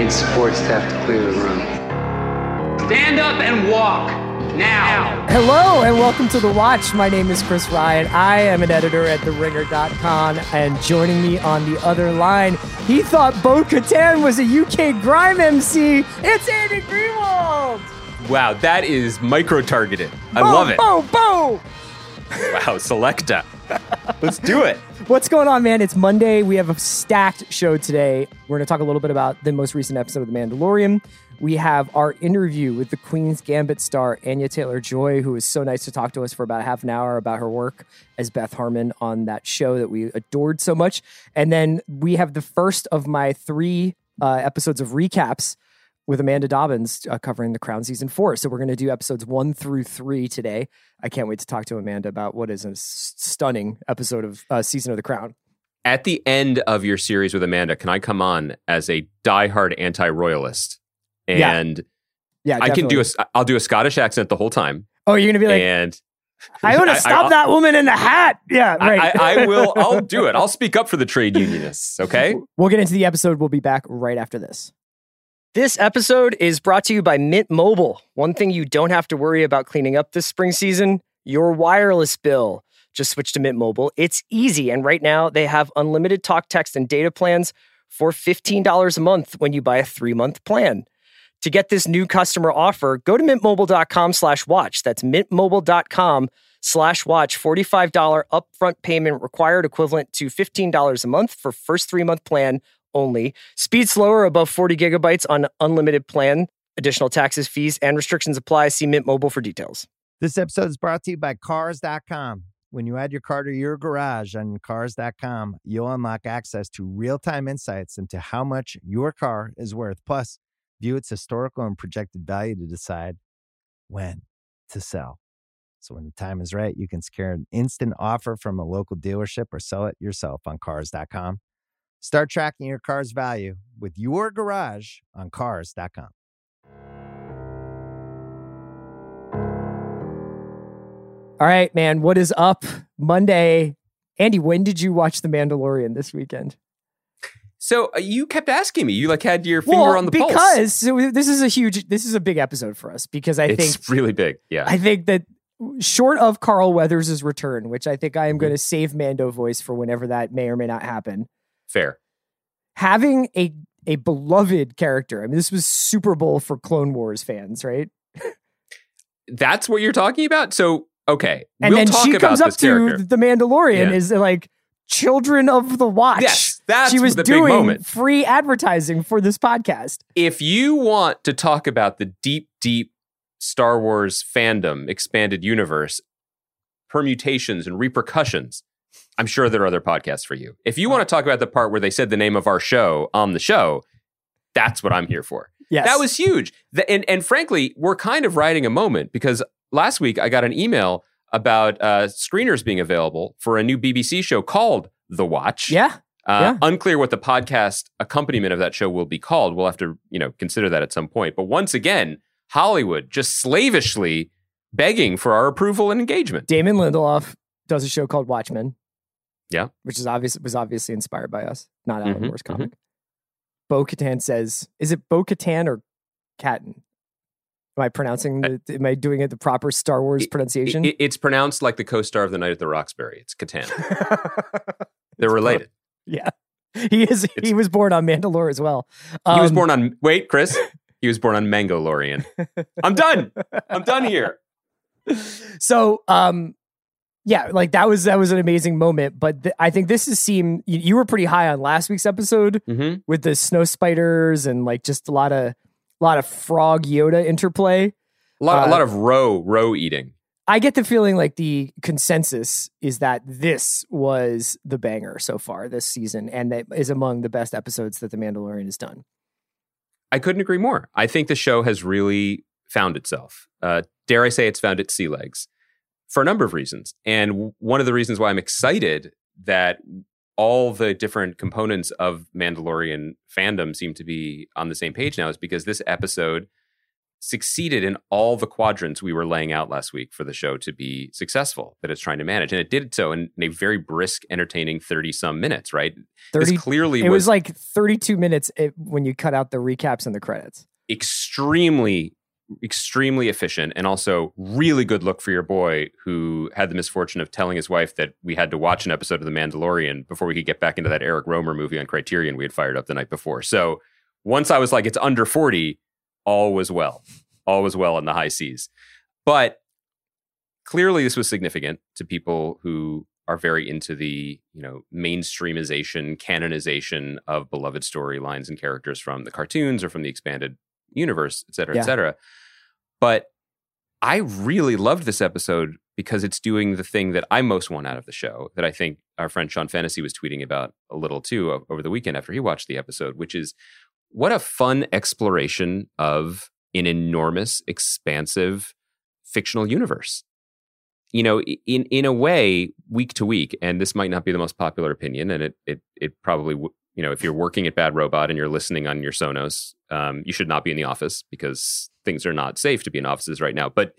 need support staff to clear the room. Stand up and walk now. Hello and welcome to The Watch. My name is Chris Ryan. I am an editor at TheRinger.com, and joining me on the other line, he thought Bo Katan was a UK grime MC. It's Andy Greenwald. Wow, that is micro targeted. I love it. Bo, Bo. Wow, Selecta. Let's do it. What's going on, man? It's Monday. We have a stacked show today. We're going to talk a little bit about the most recent episode of The Mandalorian. We have our interview with the Queen's Gambit star, Anya Taylor Joy, who was so nice to talk to us for about half an hour about her work as Beth Harmon on that show that we adored so much. And then we have the first of my three uh, episodes of recaps with Amanda Dobbins uh, covering The Crown season four. So we're going to do episodes one through three today. I can't wait to talk to Amanda about what is a s- stunning episode of uh, season of The Crown. At the end of your series with Amanda, can I come on as a diehard anti-royalist? Yeah. And Yeah, I can do a. I'll do a Scottish accent the whole time. Oh, you're going to be like, and I want to stop that woman in the hat. Yeah, I, right. I, I will. I'll do it. I'll speak up for the trade unionists. Okay. We'll get into the episode. We'll be back right after this. This episode is brought to you by Mint Mobile. One thing you don't have to worry about cleaning up this spring season your wireless bill. Just switch to Mint Mobile. It's easy. And right now, they have unlimited talk, text, and data plans for $15 a month when you buy a three month plan. To get this new customer offer, go to mintmobile.com slash watch. That's mintmobile.com slash watch. $45 upfront payment required, equivalent to $15 a month for first three month plan only. Speed slower above 40 gigabytes on unlimited plan. Additional taxes, fees, and restrictions apply. See Mint Mobile for details. This episode is brought to you by Cars.com. When you add your car to your garage on Cars.com, you'll unlock access to real time insights into how much your car is worth. Plus, view its historical and projected value to decide when to sell. So, when the time is right, you can secure an instant offer from a local dealership or sell it yourself on Cars.com. Start tracking your car's value with your garage on Cars.com. All right, man. What is up? Monday. Andy, when did you watch The Mandalorian this weekend? So uh, you kept asking me. You like had your finger on the because pulse. so this is a huge, this is a big episode for us because I it's think really big. Yeah. I think that short of Carl Weathers' return, which I think I Mm-hmm. am going to save Mando voice for whenever that may or may not happen, Fair. having a a beloved character. I mean, this was Super Bowl for Clone Wars fans, right? That's what you're talking about. So okay, And we'll then talk she about comes up to character. the Mandalorian Yeah. is like Children of the Watch. Yes, that's she was the big doing moment. free advertising for this podcast. if you want to talk about the deep, deep Star Wars fandom, expanded universe, permutations and repercussions, I'm sure there are other podcasts for you. If you want to talk about the part where they said the name of our show on the show, that's what I'm here for. Yes, That was huge. The- and, and frankly, we're kind of riding a moment because last week I got an email about uh, screeners being available for a new BBC show called The Watch. yeah. Uh, Yeah. Unclear what the podcast accompaniment of that show will be called. We'll have to, you know, consider that at some point. But once again, Hollywood just slavishly begging for our approval and engagement. Damon Lindelof does a show called Watchmen. Yeah. Which is obvious was obviously inspired by us, not Alan Mhm, Moore's comic. Bo Katan says, is it Bo Katan or Katan? Am I pronouncing the, am I doing it the proper Star Wars pronunciation? It- it's pronounced like the co-star of The Night at the Roxbury. It's Kattan. They're related. yeah. He is he was born on Mandalore as well. he was Um, born on wait, Chris. He was born on Mangolorian. I'm done. I'm done here. so um yeah like that was that was an amazing moment but th- i think this is seem you, you were pretty high on last week's episode hmm with the snow spiders and like just a lot of a lot of frog yoda interplay A lot, Uh, a lot of row row eating. i get the feeling like the consensus is that this was the banger so far this season and that is among the best episodes that the mandalorian has done I couldn't agree more. I think the show has really found itself. Uh, dare I say it's found its sea legs for a number of reasons. And one of the reasons why I'm excited that all the different components of Mandalorian fandom seem to be on the same page now is because this episode succeeded in all the quadrants we were laying out last week for the show to be successful that it's trying to manage. And it did so in, in a very brisk, entertaining 30 some minutes, right? 30, this clearly it was, like 32 minutes when you cut out the recaps and the credits. extremely extremely efficient and also really good look for your boy who had the misfortune of telling his wife that we had to watch an episode of The Mandalorian before we could get back into that Eric Rohmer movie on Criterion we had fired up the night before. So once I was like, it's under 40, all was well. All was well in the high seas. But clearly this was significant to people who are very into the, you know, mainstreamization, canonization of beloved storylines and characters from the cartoons or from the expanded universe, et cetera, Yeah. et cetera. But I really loved this episode because it's doing the thing that I most want out of the show that I think our friend Sean Fennessey was tweeting about a little too over the weekend after he watched the episode, which is what a fun exploration of an enormous, expansive fictional universe. You know, in in a way, week to week, and this might not be the most popular opinion, and it it it probably w- you know if you're working at Bad Robot and you're listening on your Sonos, um, you should not be in the office because things are not safe to be in offices right now. But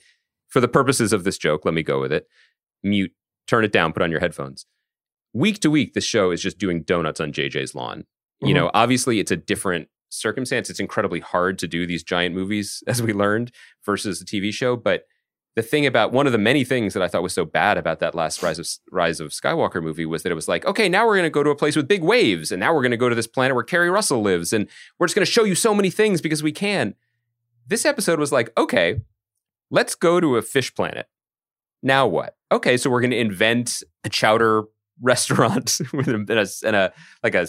for the purposes of this joke, let me go with it. Mute, turn it down, put on your headphones. Week to week, the show is just doing donuts on JJ's lawn. You Mhm. know, obviously, it's a different circumstance. It's incredibly hard to do these giant movies, as we learned, versus a TV show. But the thing about one of the many things that I thought was so bad about that last Rise of Rise of Skywalker movie was that it was like, okay, now we're going to go to a place with big waves, and now we're going to go to this planet where Keri Russell lives, and we're just going to show you so many things because we can. This episode was like, okay, let's go to a fish planet. Now what? Okay, so we're going to invent a chowder restaurant with a, and a, and a like a,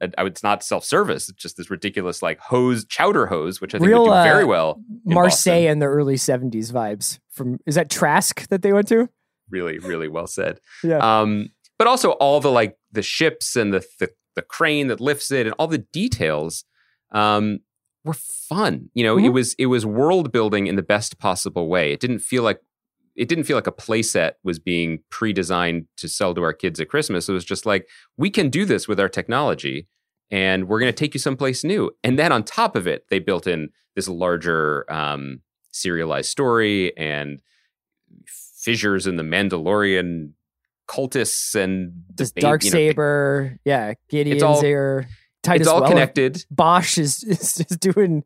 a- I would- it's not self service. It's just this ridiculous like hose chowder hose, which I think Real, would do very uh, well. in Marseille Boston. and the early 70s vibes from is that Trask that they went to? Really, really well said. Yeah. Um, but also all the like the ships and the the, the crane that lifts it and all the details um, were fun. You know, it Mhm. was it was world building in the best possible way. It didn't feel like it didn't feel like a playset was being pre-designed to sell to our kids at Christmas. It was just like we can do this with our technology, and we're going to take you someplace new. And then on top of it, they built in this larger um, serialized story and fissures in the Mandalorian cultists and This Dark you know, Saber, yeah, Gideon's all- there. Titus it's all Welliver. connected. Bosch is, is, is doing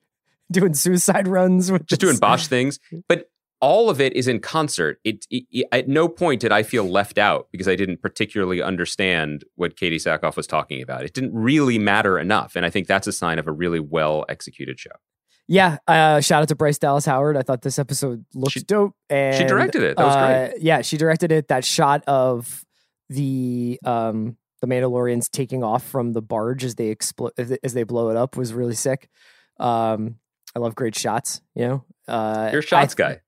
doing suicide runs with just this- doing Bosch things, but all of it is in concert. It, it, it- at no point did I feel left out because I didn't particularly understand what Katee Sackhoff was talking about. It didn't really matter enough, and I think that's a sign of a really well executed show. Yeah, uh, shout out to Bryce Dallas Howard. I thought this episode looked She- dope. And she directed it. That was great. uh, Yeah, she directed it. That shot of the um the Mandalorians taking off from the barge as they explode as they blow it up was really sick. Um, I love great shots. You know, uh, You're shots I- guy.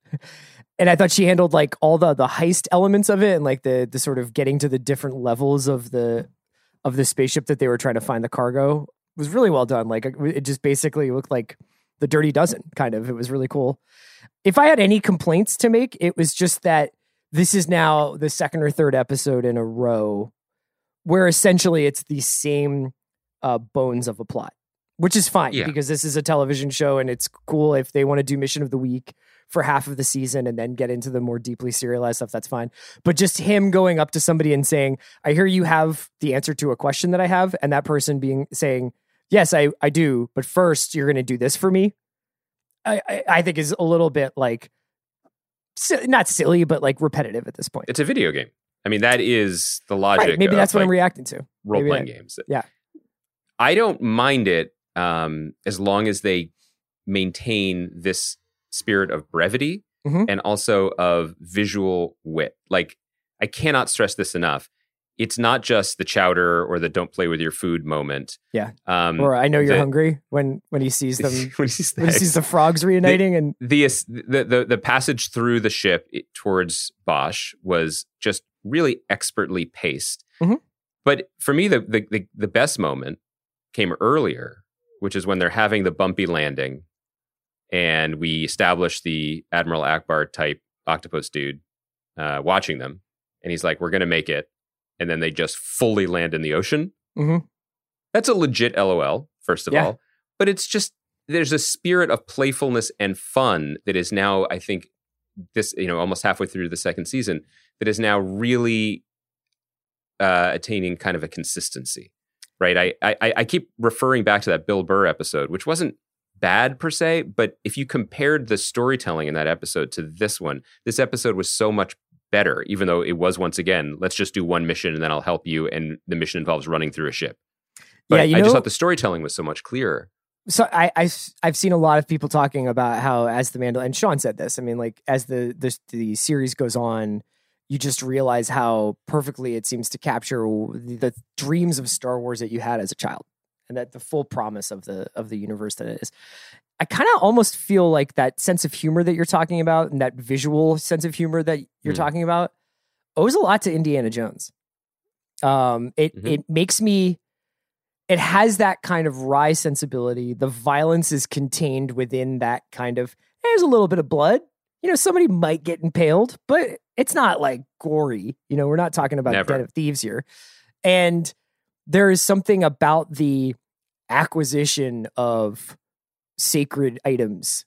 And I thought she handled like all the the heist elements of it and like the the sort of getting to the different levels of the of the spaceship that they were trying to find the cargo was really well done. Like it it just basically looked like the Dirty Dozen kind of. It was really cool. If I had any complaints to make, it was just that this is now the second or third episode in a row where essentially it's the same uh, bones of a plot, which is fine Yeah. because this is a television show and it's cool if they want to do Mission of the Week for half of the season and then get into the more deeply serialized stuff. That's fine. But just him going up to somebody and saying, "I hear you have the answer to a question that I have," and that person being saying, "Yes, I I do, but first you're going to do this for me." I, I I think is a little bit like not silly, but like repetitive at this point. It's a video game. I mean, that is the logic. Right, maybe of, that's what I'm reacting to. role maybe playing that- games. yeah. I don't mind it um, as long as they maintain this spirit of brevity Mhm. and also of visual wit. Like, I cannot stress this enough. It's not just the chowder or the don't play with your food moment. Yeah. Um, Or I know you're the- hungry when when he sees them when he sees the when he sees the frogs reuniting and the, the the the passage through the ship towards Bosch was just really expertly paced. Mhm. But for me, the, the the the best moment came earlier, which is when they're having the bumpy landing, and we establish the Admiral Ackbar type octopus dude uh, watching them, and he's like, "We're gonna make it," and then they just fully land in the ocean. Mhm. That's a legit LOL, first of Yeah. all, but it's just there's a spirit of playfulness and fun that is now, I think, this you know almost halfway through the second season that is now really uh, attaining kind of a consistency, right? I, I I keep referring back to that Bill Burr episode, which wasn't bad per se, but if you compared the storytelling in that episode to this one, this episode was so much better, even though it was once again, let's just do one mission and then I'll help you, and the mission involves running through a ship. But Yeah, you I know- just thought the storytelling was so much clearer. so I, I I've seen a lot of people talking about how as the Mandal and Sean said this. I mean, like as the the the series goes on, you just realize how perfectly it seems to capture the, dreams of Star Wars that you had as a child, that the full promise of the of the universe that it is. I kind of almost feel like that sense of humor that you're talking about, and that visual sense of humor that you're Hmm. talking about, owes a lot to Indiana Jones. Um, it Mhm. it makes me it has that kind of wry sensibility. The violence is contained within that kind of. There's a little bit of blood. You know, somebody might get impaled, but it's not like gory. You know, we're not talking about Never. Den of Thieves here. And there is something about the acquisition of sacred items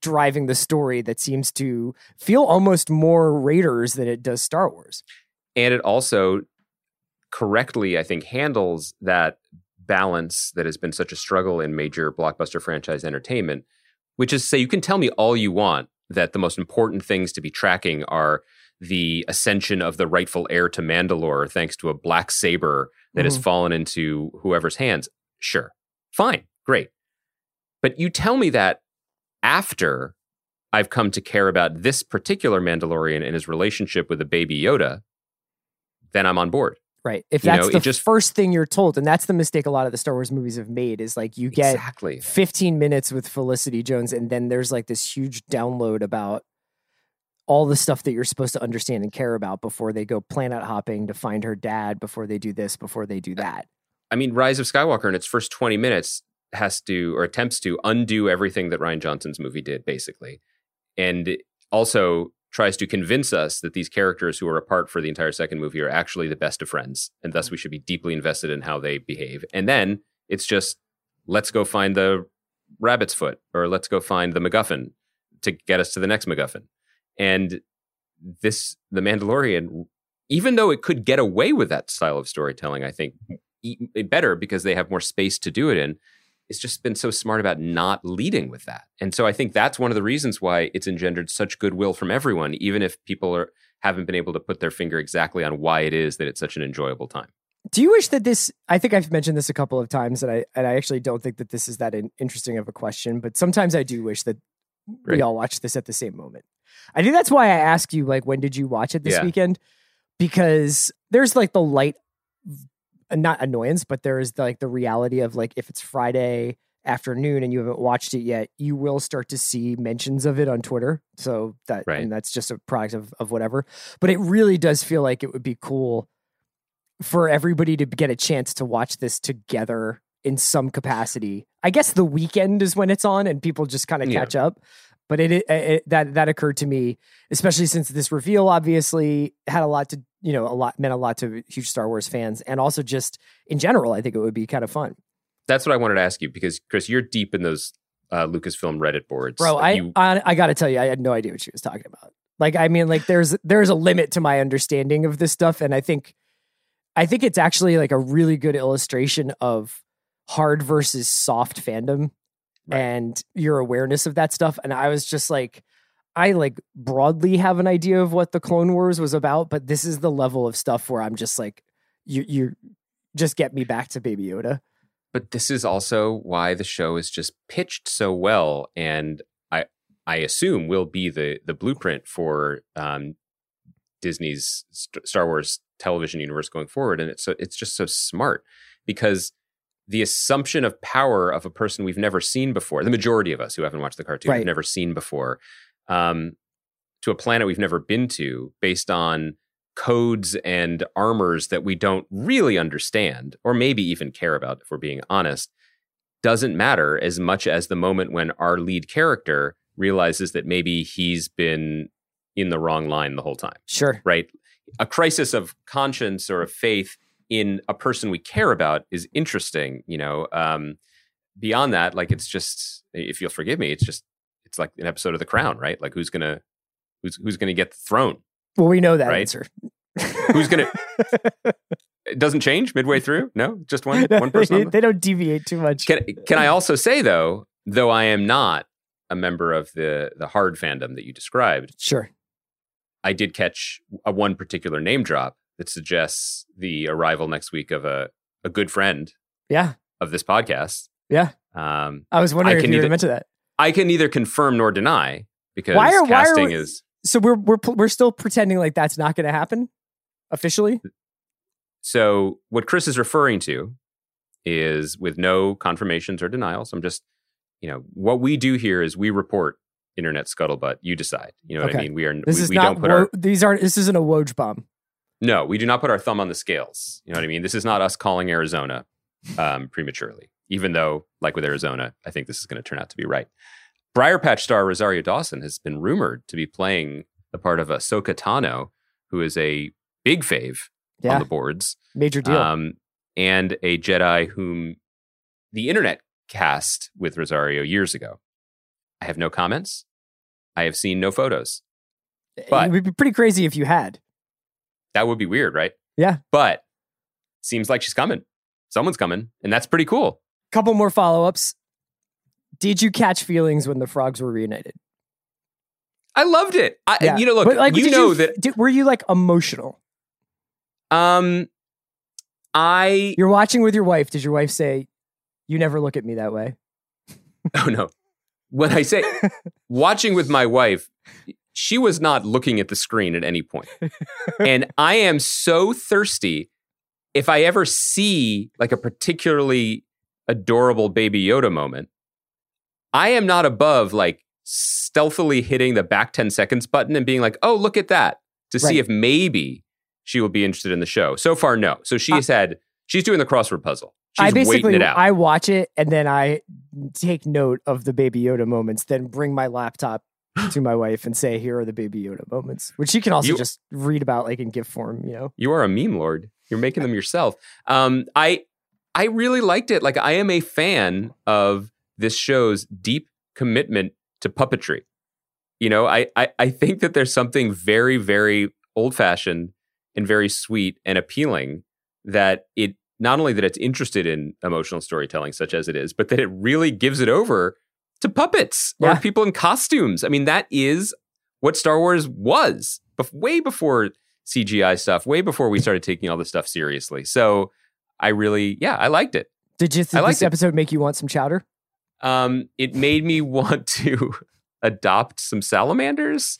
driving the story that seems to feel almost more Raiders than it does Star Wars. and it also correctly i think handles that balance that has been such a struggle in major blockbuster franchise entertainment which is say you can tell me all you want that the most important things to be tracking are the ascension of the rightful heir to Mandalore thanks to a black saber that has Mhm. fallen into whoever's hands sure fine great but you tell me that after I've come to care about this particular Mandalorian and his relationship with the baby Yoda, then I'm on board. Right. If You that's know, the just- first thing you're told, and that's the mistake a lot of the Star Wars movies have made, is like you get exactly. 15 minutes with Felicity Jones, and then there's like this huge download about all the stuff that you're supposed to understand and care about before they go planet hopping to find her dad, before they do this, before they do uh, that. I mean, Rise of Skywalker in its first 20 minutes has to or attempts to undo everything that Rian Johnson's movie did, basically. And also tries to convince us that these characters who are apart for the entire second movie are actually the best of friends. And thus mm. we should be deeply invested in how they behave. And then it's just let's go find the rabbit's foot or let's go find the MacGuffin to get us to the next MacGuffin. And this, The Mandalorian, even though it could get away with that style of storytelling, I think better because they have more space to do it in. It's just been so smart about not leading with that. And so I think that's one of the reasons why it's engendered such goodwill from everyone, even if people are haven't been able to put their finger exactly on why it is that it's such an enjoyable time. Do you wish that this? I think I've mentioned this a couple of times, and I and I actually don't think that this is that in, interesting of a question. But sometimes I do wish that we all watch this at the same moment. I think that's why I ask you, like, when did you watch it this Yeah. weekend? Because there's like the light, not annoyance, but there is like the reality of like if it's Friday afternoon and you haven't watched it yet, you will start to see mentions of it on Twitter. So that Right. and that's just a product of of whatever. But it really does feel like it would be cool for everybody to get a chance to watch this together in some capacity. I guess the weekend is when it's on and people just kind of Yeah. catch up. But it, it, it that that occurred to me, especially since this reveal obviously had a lot to you know a lot meant a lot to huge Star Wars fans, and also just in general, I think it would be kind of fun, That's what I wanted to ask you because Chris, you're deep in those uh, Lucasfilm Reddit boards. bro. Like, I, you- I I got to tell you, I had no idea what she was talking about. Like, I mean, like there's there's a limit to my understanding of this stuff, and I think I think it's actually like a really good illustration of hard versus soft fandom Right. and your awareness of that stuff. And I was just like, I like broadly have an idea of what the Clone Wars was about, but this is the level of stuff where I'm just like, you you just get me back to Baby Yoda. but this is also why the show is just pitched so well and i i assume will be the the blueprint for um disney's St- star wars television universe going forward and it's so it's just so smart because the assumption of power of a person we've never seen before the majority of us who haven't watched the cartoon Right. have never seen before um to a planet we've never been to based on codes and armors that we don't really understand or maybe even care about if we're being honest doesn't matter as much as the moment when our lead character realizes that maybe he's been in the wrong line the whole time. Sure. right? A crisis of conscience or of faith in a person we care about is interesting you know? Um beyond that, like it's just if you'll forgive me, it's just it's like an episode of The Crown, right? Like who's gonna who's who's gonna get the throne? Well, we know that Right. answer. Who's gonna? It doesn't change midway through. No, just one one person. on they, the- they don't deviate too much. Can can I also say though, though I am not a member of the the hard fandom that you described, Sure. I did catch a one particular name drop that suggests the arrival next week of a a good friend Yeah. of this podcast. Yeah. Um, I was wondering I if you were into that. I can neither confirm nor deny because Why are- why are casting we- is So we're we're we're still pretending like that's not going to happen officially. so. What Chris is referring to is with no confirmations or denials. I'm just, you know, what we do here is we report internet scuttlebutt. You decide. You know what I mean? We are This we, is we not don't put wo- our these aren't this isn't a Woj bomb. no, we do not put our thumb on the scales. You know what I mean? This is not us calling Arizona um, prematurely, even though, like with Arizona, I think this is going to turn out to be right. Briar Patch star Rosario Dawson has been rumored to be playing the part of Ahsoka Tano, who is a big fave on the boards, Major deal. um, and a Jedi whom the internet cast with Rosario years ago. I have no comments. I have seen no photos. but- it would be pretty crazy if you had. That would be weird, right? Yeah. But seems like she's coming. Someone's coming, and that's pretty cool. Couple more follow-ups. Did you catch feelings when the frogs were reunited? I loved it. I, Yeah. You know, look, But, like, you know f- that. Did, were you like emotional? Um, I You're watching with your wife. Did your wife say, "You never look at me that way"? oh no. When I say watching with my wife, she was not looking at the screen at any point. and I am so thirsty. If I ever see like a particularly adorable baby Yoda moment, I am not above like stealthily hitting the back 10 seconds button and being like, oh, look at that to see if maybe she will be interested in the show. So far, no. So she I- has had, she's doing the crossword puzzle. She's I waiting basically it out. I watch it and then I take note of the Baby Yoda moments. Then bring my laptop to my wife and say, "Here are the Baby Yoda moments," which she can also You- just read about like in GIF form. You know, You are a meme lord. You're making them yourself. Um, I I really liked it. Like I am a fan of this show's deep commitment to puppetry. You know, I I, I think that there's something very very old fashioned and very sweet and appealing that it not only that it's interested in emotional storytelling such as it is, but that it really gives it over to puppets or people in costumes. I mean, that is what Star Wars was bef- way before CGI stuff, way before we started taking all this stuff seriously. So I really, yeah, I liked it. did you liked this it. episode make you want some chowder? Um, it made me want to adopt some salamanders.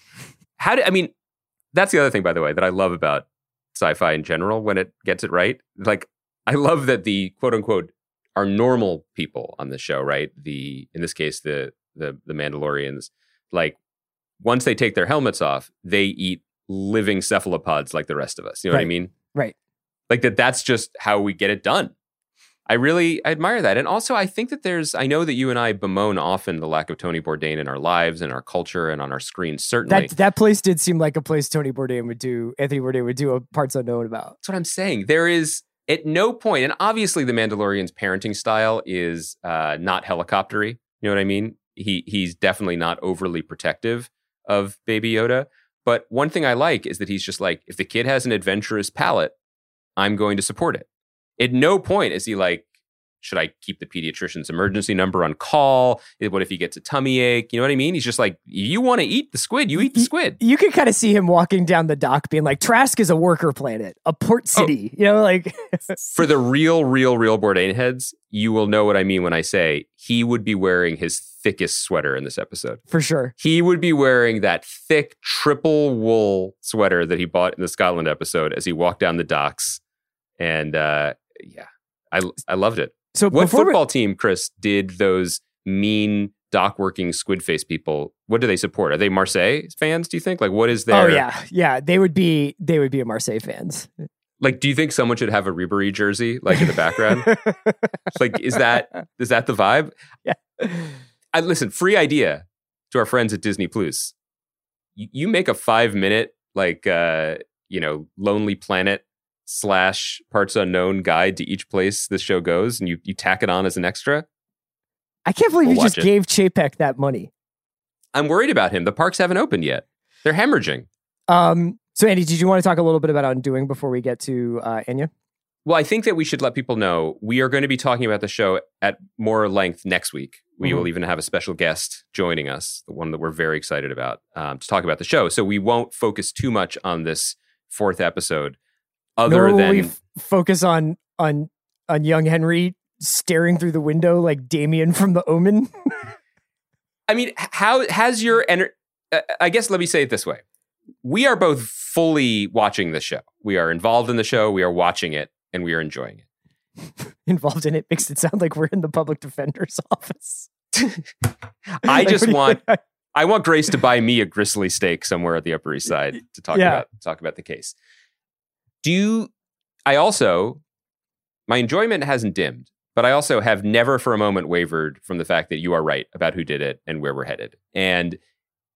How do I mean? That's the other thing, by the way, that I love about sci-fi in general when it gets it right. Like, I love that the quote unquote are normal people on the show, right? The in this case, the the the Mandalorians, like once they take their helmets off, they eat living cephalopods like the rest of us. You know what I mean? Right. Like that. That's just how we get it done. I really I admire that. And also, I think that there's, I know that you and I bemoan often the lack of Tony Bourdain in our lives and our culture and on our screens, certainly. That that place did seem like a place Tony Bourdain would do. Anthony Bourdain would do a parts unknown about. That's what I'm saying. There is at no point, and obviously the Mandalorian's parenting style is uh, not helicoptery. You know what I mean? He he's definitely not overly protective of Baby Yoda. But one thing I like is that he's just like, if the kid has an adventurous palate, I'm going to support it. At no point is he like, should I keep the pediatrician's emergency number on call? What if he gets a tummy ache? You know what I mean? He's just like, you want to eat the squid, you eat the squid. You can kind of see him walking down the dock, being like, "Trask is a worker planet, a port Oh. city." You know, like for the real, real, real Bourdain heads, you will know what I mean when I say he would be wearing his thickest sweater in this episode. for sure. He would be wearing that thick triple wool sweater that he bought in the Scotland episode as he walked down the docks. And uh, yeah, I I loved it. So What before we- football team, Chris, did those mean dock working squid face people? What do they support? Are they Marseille fans? Do you think? Like, what is their? Oh yeah, yeah. They would be they would be a Marseille fans. Like, do you think someone should have a Ribery jersey like in the background? like, is that is that the vibe? Yeah. I listen, free idea to our friends at Disney Plus. You, you make a five minute, like uh, you know, Lonely Planet slash parts unknown guide to each place this show goes, and you you tack it on as an extra. I can't believe We'll you just it. gave Chapek that money. I'm worried about him. The parks haven't opened yet. They're hemorrhaging. Um, so Andy, did you want to talk a little bit about Undoing before we get to uh, Anya? Well, I think that we should let people know we are going to be talking about the show at more length next week. We Mhm. will even have a special guest joining us, the one that we're very excited about, um, to talk about the show. So we won't focus too much on this fourth episode, other Nor than we f- focus on on on young Henry staring through the window like Damien from The Omen. I mean, how has your ener- uh, I guess let me say it this way: we are both fully watching the show. We are involved in the show. We are watching it, and we are enjoying it. involved in it makes it sound like we're in the public defender's office. I Like, just you- want I want Grace to buy me a gristly steak somewhere at the Upper East Side to talk Yeah. about talk about the case. Do you, I also my enjoyment hasn't dimmed, but I also have never for a moment wavered from the fact that you are right about who did it and where we're headed. And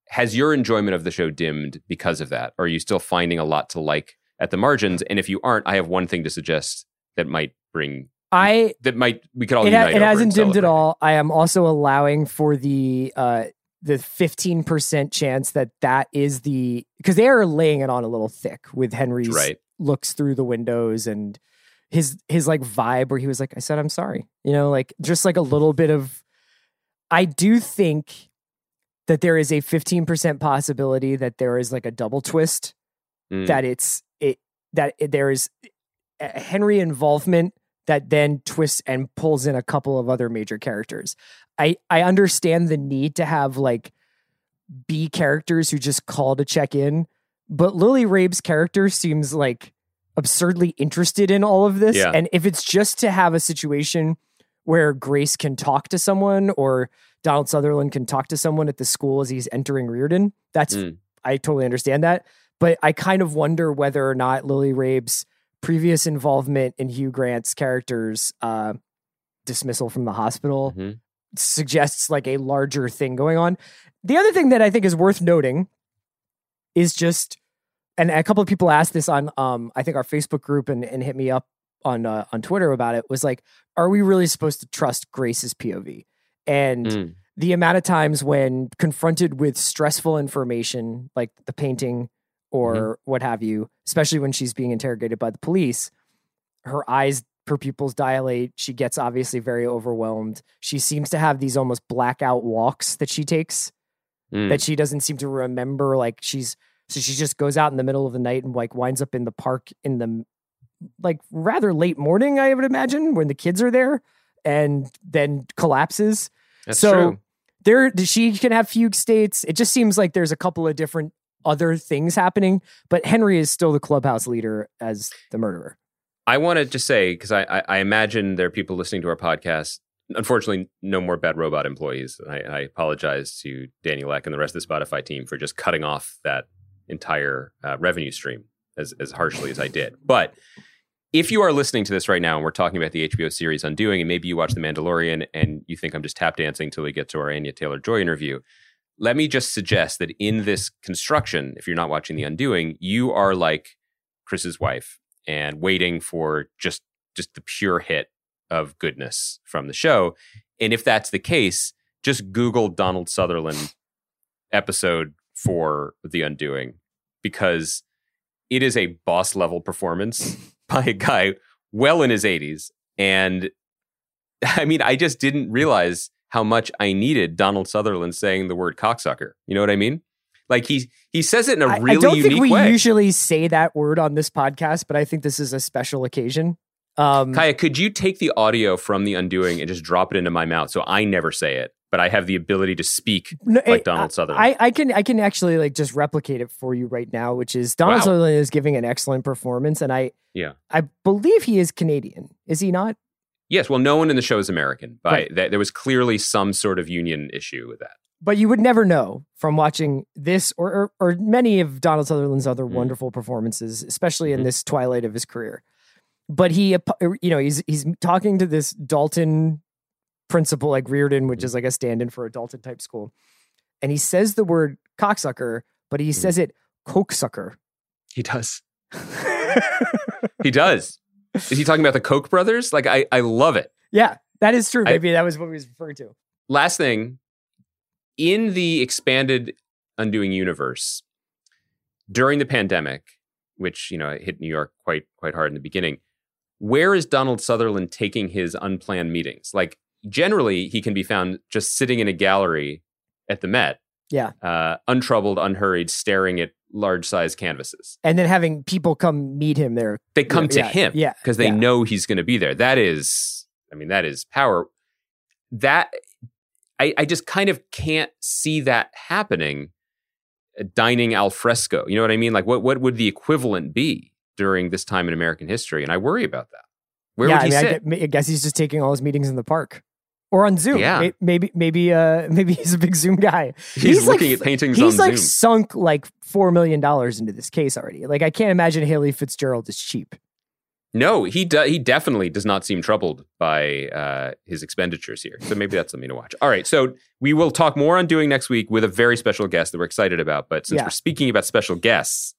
has your enjoyment of the show dimmed because of that? Or are you still finding a lot to like at the margins? And if you aren't, I have one thing to suggest that might bring I that might we could all it, ha- unite it hasn't dimmed at all. I am also allowing for the uh the 15% chance that that is the because they are laying it on a little thick with Henry's Right. Looks through the windows and his his like vibe where he was like I said I'm sorry. You know, like just like a little bit of I do think that there is a 15% possibility that there is like a double twist Mm. that it's it that it, there is a Henry involvement that then twists and pulls in a couple of other major characters. I I understand the need to have like B characters who just call to check in, but Lily Rabe's character seems like absurdly interested in all of this. Yeah. And if it's just to have a situation where Grace can talk to someone or Donald Sutherland can talk to someone at the school as he's entering Reardon, that's Mm. I totally understand that. But I kind of wonder whether or not Lily Rabe's previous involvement in Hugh Grant's character's uh, dismissal from the hospital Mhm. suggests like a larger thing going on. The other thing that I think is worth noting is just, and a couple of people asked this on, um, I think our Facebook group and, and hit me up on uh, on Twitter about it. Was like, are we really supposed to trust Grace's POV? And Mm. the amount of times when confronted with stressful information like the painting or what have you, especially when she's being interrogated by the police, her eyes, her pupils dilate. She gets obviously very overwhelmed. She seems to have these almost blackout walks that she takes Mm. that she doesn't seem to remember. Like she's, so she just goes out in the middle of the night and like winds up in the park in the like rather late morning, I would imagine, when the kids are there and then collapses That's so true. there she can have fugue states it just seems like there's a couple of different other things happening but henry is still the clubhouse leader as the murderer I want to just say because I, I, I imagine there are people listening to our podcast. Unfortunately, no more bad robot employees. I, I apologize to Daniel Ek and the rest of the Spotify team for just cutting off that entire uh, revenue stream as as harshly as I did. But if you are listening to this right now and we're talking about the HBO series Undoing, and maybe you watch The Mandalorian and you think I'm just tap dancing until we get to our Anya Taylor Joy interview, let me just suggest that in this construction, if you're not watching The Undoing, you are like Chris's wife and waiting for just just the pure hit of goodness from the show. And if that's the case, just Google Donald Sutherland episode for The Undoing because it is a boss level performance by a guy well in his 80s. And I mean, I just didn't realize how much I needed Donald Sutherland saying the word cocksucker. You know what I mean? Like he he says it in a really I, don't unique think we way. usually say that word on this podcast but i think this is a special occasion um Kaya, could you take the audio from the undoing and just drop it into my mouth so I never say it, but I have the ability to speak no, like Donald Sutherland? I, I can I can actually like just replicate it for you right now, which is Donald Wow. Sutherland is giving an excellent performance, and I Yeah. I believe he is Canadian, is he not? yes, well, no one in the show is American, but Right. th- there was clearly some sort of union issue with that. but you would never know from watching this or or, or many of Donald Sutherland's other Mm. wonderful performances, especially in Mhm. this twilight of his career. But he, you know, he's he's talking to this Dalton principal, like Reardon, which is like a stand-in for a Dalton type school, and he says the word cocksucker, but he Mhm. says it cokesucker. He does. He does. Is he talking about the Koch brothers? Like I, I love it. yeah, that is true. I- Maybe that was what he was referring to. last thing in the expanded Undoing universe during the pandemic, which you know hit New York quite quite hard in the beginning. Where is Donald Sutherland taking his unplanned meetings? Like generally, he can be found just sitting in a gallery at the Met, Yeah. uh, untroubled, unhurried, staring at large size canvases. And then having people come meet him there. They come to Yeah, him yeah, because they yeah. know he's going to be there. That is, I mean, that is power. That I, I just kind of can't see that happening. uh, Dining al fresco, you know what I mean? Like, what what would the equivalent be during this time in American history? And I worry about that. Where yeah, would he I, mean, sit? I guess he's just taking all his meetings in the park or on Zoom. Yeah. Maybe, maybe, uh, maybe he's a big Zoom guy. he's, like- looking at paintings He's on like Zoom. He's sunk like four million dollars into this case already. Like I can't imagine Haley Fitzgerald is cheap. No, he do, he definitely does not seem troubled by uh, his expenditures here. So maybe that's something to watch. All right, so we will talk more on doing next week with a very special guest that we're excited about. But since Yeah. we're speaking about special guests,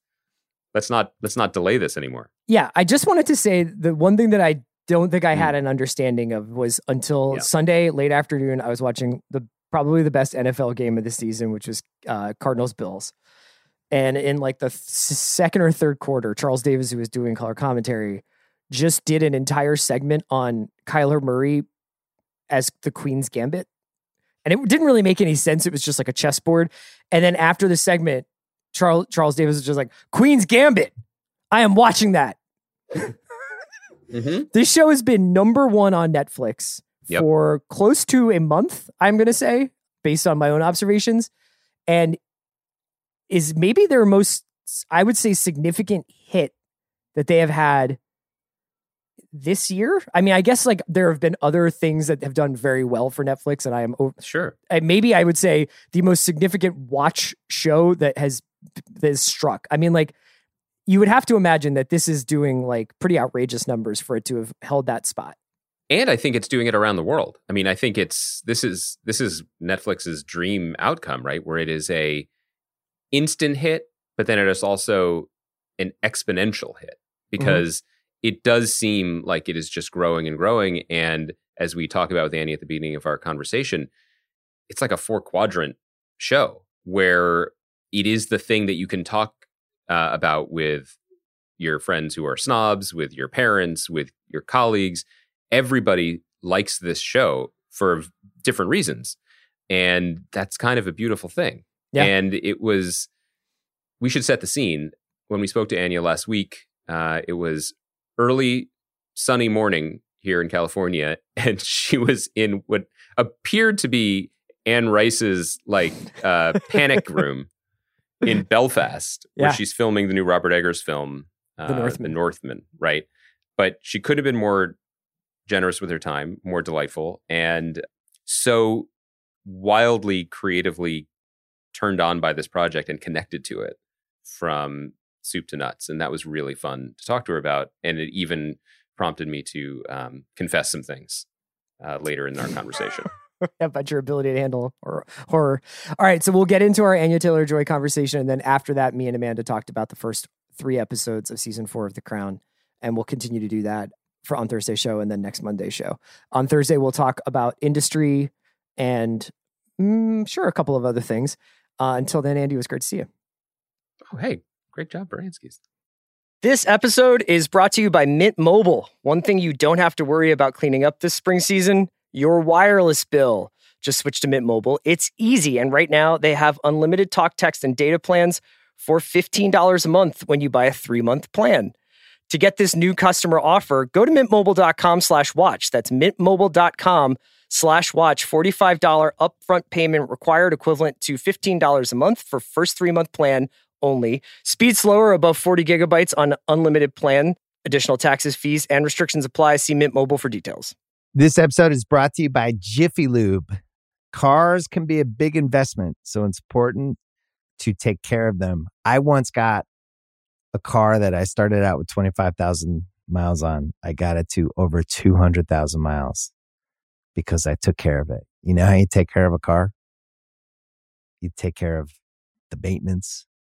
let's not let's not delay this anymore. Yeah, I just wanted to say the one thing that I don't think I Mm. had an understanding of was until Yeah. Sunday late afternoon. I was watching the probably the best NFL game of the season, which was uh, Cardinals Bills. And in like the th- second or third quarter, Charles Davis, who was doing color commentary, just did an entire segment on Kyler Murray as the Queen's Gambit. And it didn't really make any sense. It was just like a chessboard. And then after the segment, Charles Charles Davis was just like, Queen's Gambit. I am watching that. Mm-hmm. This show has been number one on Netflix Yep. for close to a month, I'm going to say, based on my own observations, and is maybe their most, I would say, significant hit that they have had this year. I mean, I guess like there have been other things that have done very well for Netflix, and I am Sure. uh, maybe I would say the most significant watch show that has that has struck. I mean, like you would have to imagine that this is doing like pretty outrageous numbers for it to have held that spot. And I think it's doing it around the world. I mean, I think it's this is this is Netflix's dream outcome, right? Where it is a instant hit, but then it is also an exponential hit because it does seem like it is just growing and growing. And as we talk about with Annie at the beginning of our conversation, it's like a four quadrant show where it is the thing that you can talk uh, about with your friends who are snobs, with your parents, with your colleagues. Everybody likes this show for different reasons. And that's kind of a beautiful thing. Yeah. And it was, we should set the scene. When we spoke to Anya last week, uh, it was early sunny morning here in California, and she was in what appeared to be Anne Rice's like uh, panic room in Belfast, where she's filming the new Robert Eggers film, uh, Northman. The Northman, right? But she could have been more generous with her time, more delightful, and so wildly creatively turned on by this project and connected to it from soup to nuts. And that was really fun to talk to her about. And it even prompted me to um, confess some things uh, later in our conversation. about your ability to handle horror. horror. All right, so we'll get into our Anya Taylor Joy conversation, and then after that, me and Amanda talked about the first three episodes of season four of The Crown, and we'll continue to do that for on Thursday show and then next Monday show. On Thursday, we'll talk about industry and mm, sure a couple of other things. Uh, until then, Andy, it was great to see you. oh, hey, great job, Baranskis. This episode is brought to you by Mint Mobile. One thing you don't have to worry about cleaning up this spring season your wireless bill. Just switch to Mint Mobile. It's easy. And right now, they have unlimited talk, text, and data plans for $15 a month when you buy a three month plan. To get this new customer offer, go to mintmobile.com slash watch. That's mintmobile.com slash watch. $45 upfront payment required, equivalent to $15 a month for first three month plan only. Speed slower above 40 gigabytes on unlimited plan. Additional taxes, fees, and restrictions apply. See Mint Mobile for details. This episode is brought to you by Jiffy Lube. Cars can be a big investment, so it's important to take care of them. I once got a car that I started out with 25,000 miles on. I got it to over 200,000 miles because I took care of it. You know how you take care of a car? You take care of the maintenance,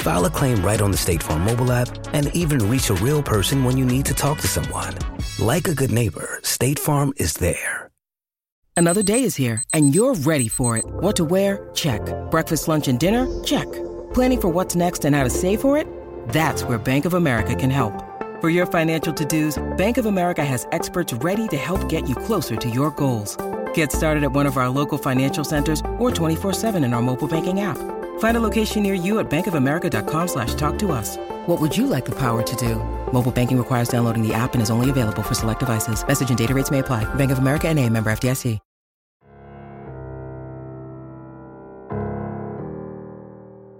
File a claim right on the State Farm mobile app and even reach a real person when you need to talk to someone. Like a good neighbor, State Farm is there. Another day is here, and you're ready for it. What to wear? Check. Breakfast, lunch, and dinner? Check. Planning for what's next and how to save for it? That's where Bank of America can help. For your financial to-dos, Bank of America has experts ready to help get you closer to your goals. Get started at one of our local financial centers or 24-7 in our mobile banking app. Find a location near you at bankofamerica.com slash talk to us. What would you like the power to do? Mobile banking requires downloading the app and is only available for select devices. Message and data rates may apply. Bank of America and a member FDIC.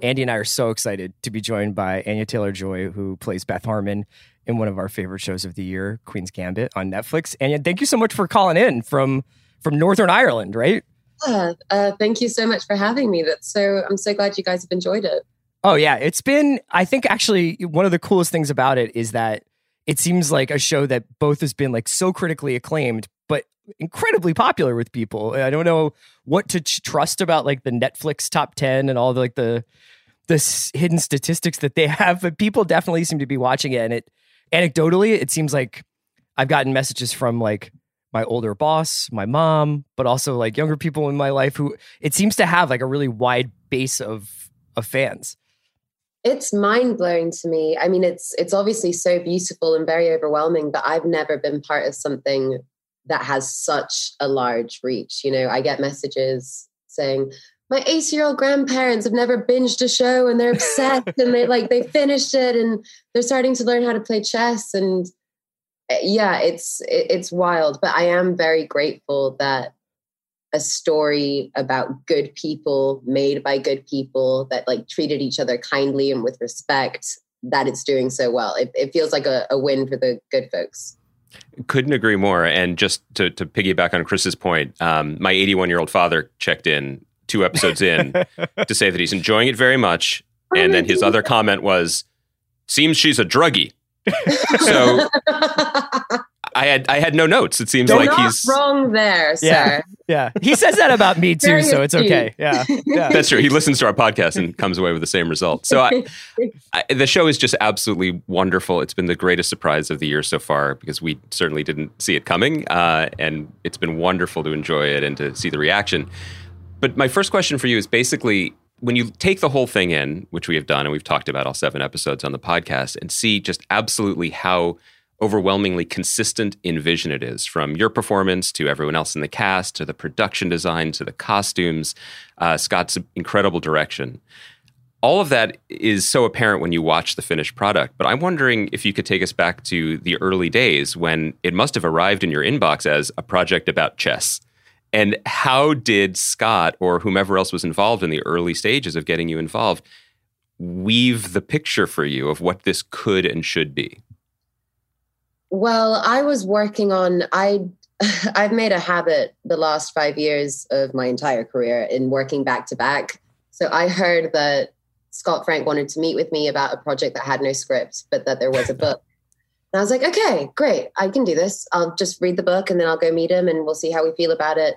Andy and I are so excited to be joined by Anya Taylor Joy, who plays Beth Harmon in one of our favorite shows of the year, Queen's Gambit on Netflix. Anya, thank you so much for calling in from from Northern Ireland, right? Yeah, uh, thank you so much for having me. That's so. I'm so glad you guys have enjoyed it. Oh yeah, it's been. I think actually one of the coolest things about it is that it seems like a show that both has been like so critically acclaimed, but incredibly popular with people. I don't know what to trust about like the Netflix top ten and all the like the the hidden statistics that they have, but people definitely seem to be watching it. And it anecdotally, it seems like I've gotten messages from like my older boss, my mom, but also like younger people in my life who it seems to have like a really wide base of of fans. It's mind blowing to me. I mean, it's it's obviously so beautiful and very overwhelming, but I've never been part of something that has such a large reach. You know, I get messages saying, my 80 year old grandparents have never binged a show and they're obsessed and they like they finished it and they're starting to learn how to play chess and yeah it's it's wild but i am very grateful that a story about good people made by good people that like treated each other kindly and with respect that it's doing so well it, it feels like a, a win for the good folks couldn't agree more. And just to, to piggyback on Chris's point, um, my 81 year old father checked in two episodes in to say that he's enjoying it very much. And then his other comment was, seems she's a druggie. So I had I had no notes. It seems Don't like he's wrong there, sir. Yeah, yeah. He says that about me too, so it's okay. Yeah, yeah. That's true. He listens to our podcast and comes away with the same result. So I, I, the show is just absolutely wonderful. It's been the greatest surprise of the year so far because we certainly didn't see it coming, uh, and it's been wonderful to enjoy it and to see the reaction. But my first question for you is basically when you take the whole thing in, which we have done, and we've talked about all seven episodes on the podcast, and see just absolutely how overwhelmingly consistent in vision it is from your performance to everyone else in the cast to the production design to the costumes, uh, Scott's incredible direction. All of that is so apparent when you watch the finished product, but I'm wondering if you could take us back to the early days when it must have arrived in your inbox as a project about chess. And how did Scott or whomever else was involved in the early stages of getting you involved weave the picture for you of what this could and should be? Well, I was working on I I've made a habit the last 5 years of my entire career in working back to back. So I heard that Scott Frank wanted to meet with me about a project that had no script, but that there was a book. And I was like, okay, great. I can do this. I'll just read the book and then I'll go meet him and we'll see how we feel about it.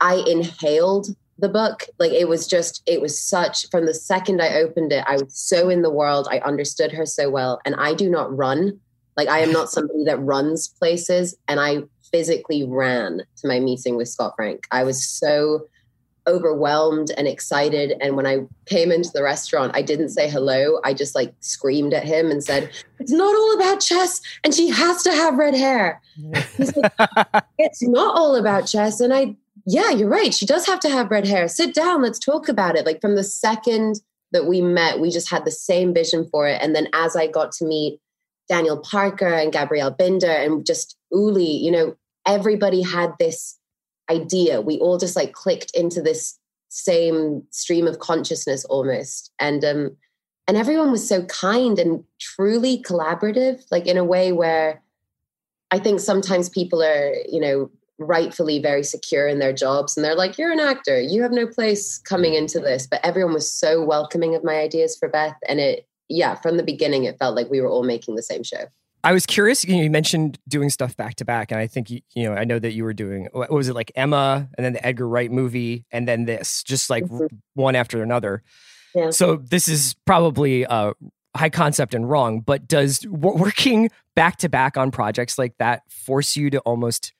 I inhaled the book. Like it was just, it was such, from the second I opened it, I was so in the world. I understood her so well. And I do not run. Like I am not somebody that runs places. And I physically ran to my meeting with Scott Frank. I was so overwhelmed and excited. And when I came into the restaurant, I didn't say hello. I just like screamed at him and said, It's not all about chess. And she has to have red hair. Like, it's not all about chess. And I, yeah, you're right. She does have to have red hair. Sit down. Let's talk about it. Like from the second that we met, we just had the same vision for it. And then as I got to meet Daniel Parker and Gabriele Binder and just Uli, you know, everybody had this idea. We all just like clicked into this same stream of consciousness almost. And um and everyone was so kind and truly collaborative, like in a way where I think sometimes people are, you know, rightfully very secure in their jobs and they're like you're an actor. You have no place coming into this. But everyone was so welcoming of my ideas for beth. And it yeah from the beginning it felt like we were all making the same show I was curious. You, know, you mentioned doing stuff back to back, and I think you, you know I know that you were doing. What was it like Emma, and then the Edgar Wright movie, and then this, just like mm-hmm. one after another. Yeah. So this is probably uh, high concept and wrong, but does working back to back on projects like that force you to almost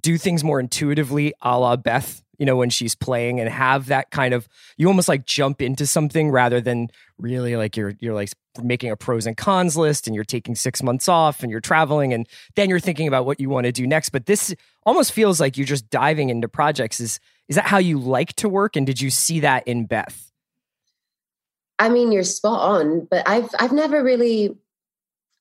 do things more intuitively a la Beth, you know, when she's playing and have that kind of you almost like jump into something rather than really like you're you're like making a pros and cons list and you're taking six months off and you're traveling and then you're thinking about what you want to do next. But this almost feels like you're just diving into projects. Is is that how you like to work? And did you see that in Beth? I mean, you're spot on, but I've I've never really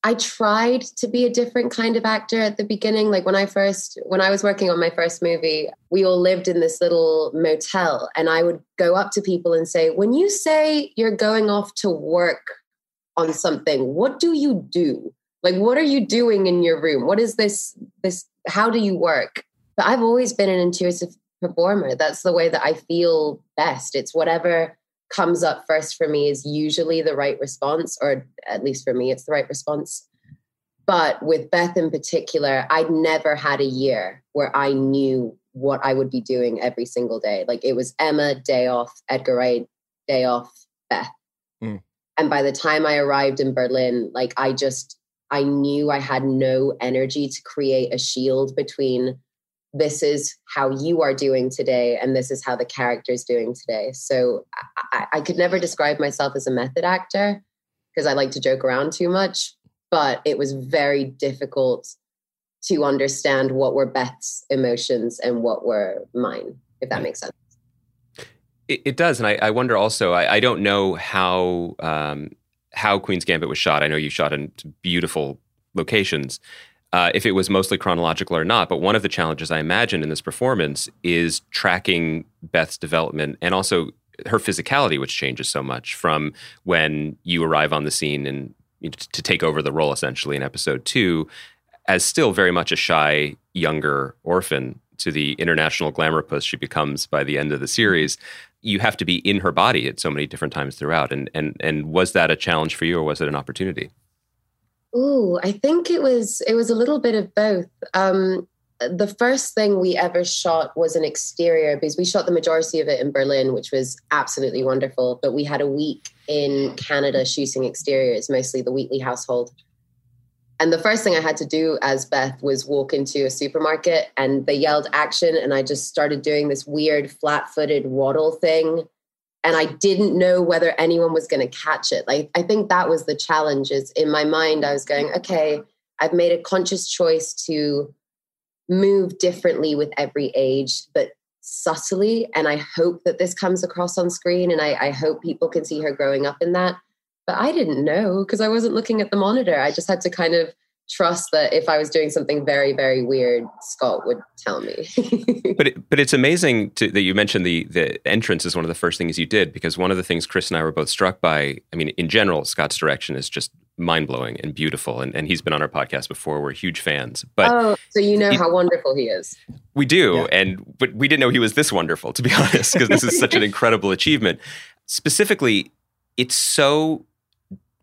I tried to be a different kind of actor at the beginning. Like when I first, when I was working on my first movie, we all lived in this little motel, and I would go up to people and say, When you say you're going off to work on something, what do you do? Like, what are you doing in your room? What is this? This, how do you work? But I've always been an intuitive performer. That's the way that I feel best. It's whatever comes up first for me is usually the right response, or at least for me, it's the right response. But with Beth in particular, I'd never had a year where I knew what I would be doing every single day. Like it was Emma, day off, Edgar Wright, day off, Beth. Mm. And by the time I arrived in Berlin, like I just, I knew I had no energy to create a shield between this is how you are doing today and this is how the character is doing today. So I, I, could never describe myself as a method actor because i like to joke around too much but it was very difficult to understand what were beth's emotions and what were mine if that makes sense. It, it does and I, I, wonder also I, I don't know how um, how queen's gambit was shot. I know you shot in beautiful locations uh, if it was mostly chronological or not. But one of the challenges I imagine in this performance is tracking Beth's development and also her physicality, which changes so much from when you arrive on the scene and you know, to take over the role essentially in episode two, as still very much a shy younger orphan to the international glamour puss she becomes by the end of the series. You have to be in her body at so many different times throughout. And and and was that a challenge for you, or was it an opportunity? Ooh, I think it was it was a little bit of both. Um, the first thing we ever shot was an exterior because we shot the majority of it in Berlin, which was absolutely wonderful. But we had a week in Canada shooting exteriors, mostly the Wheatley household. And the first thing I had to do as Beth was walk into a supermarket and they yelled action, and I just started doing this weird flat footed waddle thing and I didn't know whether anyone was going to catch it. Like I think that was the challenge is in my mind I was going, okay, I've made a conscious choice to move differently with every age, but subtly. And I hope that this comes across on screen and I, I hope people can see her growing up in that. But I didn't know because I wasn't looking at the monitor. I just had to kind of trust that if I was doing something very, very weird, Scott would tell me. but it, but it's amazing to, that you mentioned the the entrance is one of the first things you did because one of the things Chris and I were both struck by. I mean, in general, Scott's direction is just mind blowing and beautiful, and, and he's been on our podcast before. We're huge fans. But oh, so you know how wonderful he is. We do, yeah. and but we didn't know he was this wonderful, to be honest, because this is such an incredible achievement. Specifically, it's so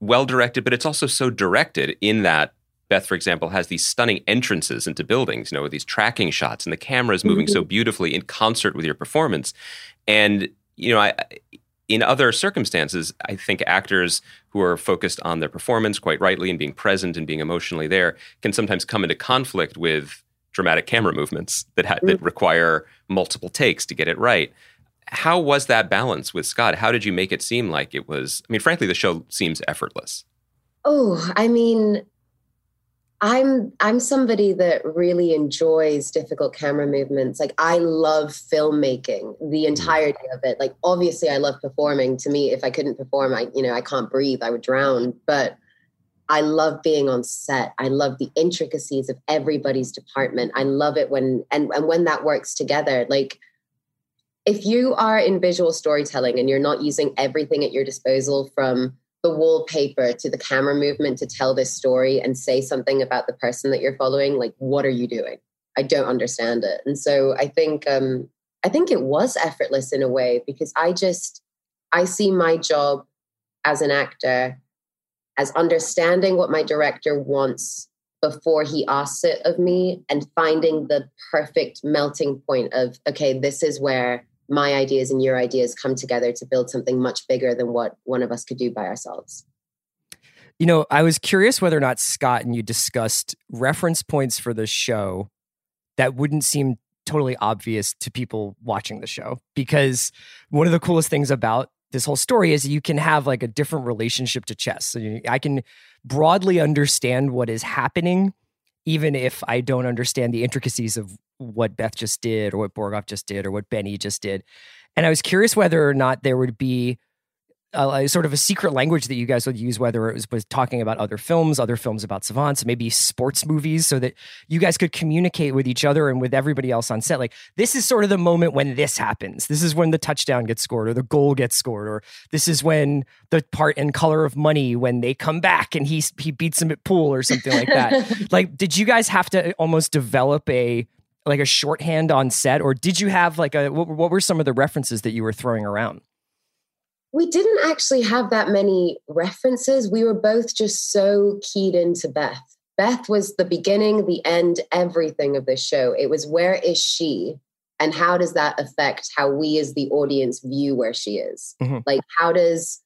well directed, but it's also so directed in that Beth, for example, has these stunning entrances into buildings, you know, with these tracking shots, and the camera is moving mm-hmm. so beautifully in concert with your performance. And you know, I, in other circumstances, I think actors who are focused on their performance quite rightly and being present and being emotionally there can sometimes come into conflict with dramatic camera movements that ha- that require multiple takes to get it right. How was that balance with Scott? How did you make it seem like it was? I mean, frankly, the show seems effortless. Oh, I mean, I'm I'm somebody that really enjoys difficult camera movements. Like I love filmmaking, the Mm. entirety of it. Like obviously I love performing. To me, if I couldn't perform, I you know, I can't breathe, I would drown. But I love being on set. I love the intricacies of everybody's department. I love it when and, and when that works together. Like if you are in visual storytelling and you're not using everything at your disposal from the wallpaper to the camera movement to tell this story and say something about the person that you're following like what are you doing? I don't understand it. And so i think um i think it was effortless in a way because i just i see my job as an actor as understanding what my director wants before he asks it of me and finding the perfect melting point of okay this is where my ideas and your ideas come together to build something much bigger than what one of us could do by ourselves. You know, I was curious whether or not Scott and you discussed reference points for the show that wouldn't seem totally obvious to people watching the show because one of the coolest things about this whole story is you can have like a different relationship to chess. So you, I can broadly understand what is happening even if I don't understand the intricacies of what Beth just did or what Borgov just did or what Benny just did. And I was curious whether or not there would be sort of a secret language that you guys would use, whether it was, was talking about other films, other films about savants, maybe sports movies, so that you guys could communicate with each other and with everybody else on set. Like, this is sort of the moment when this happens. This is when the touchdown gets scored or the goal gets scored, or this is when the part in Color of Money when they come back and he he beats him at pool or something like that. like, did you guys have to almost develop a like a shorthand on set, or did you have like a what, what were some of the references that you were throwing around? We didn't actually have that many references. We were both just so keyed into Beth. Beth was the beginning, the end, everything of this show. It was where is she? And how does that affect how we as the audience view where she is? Mhm. Like, how does,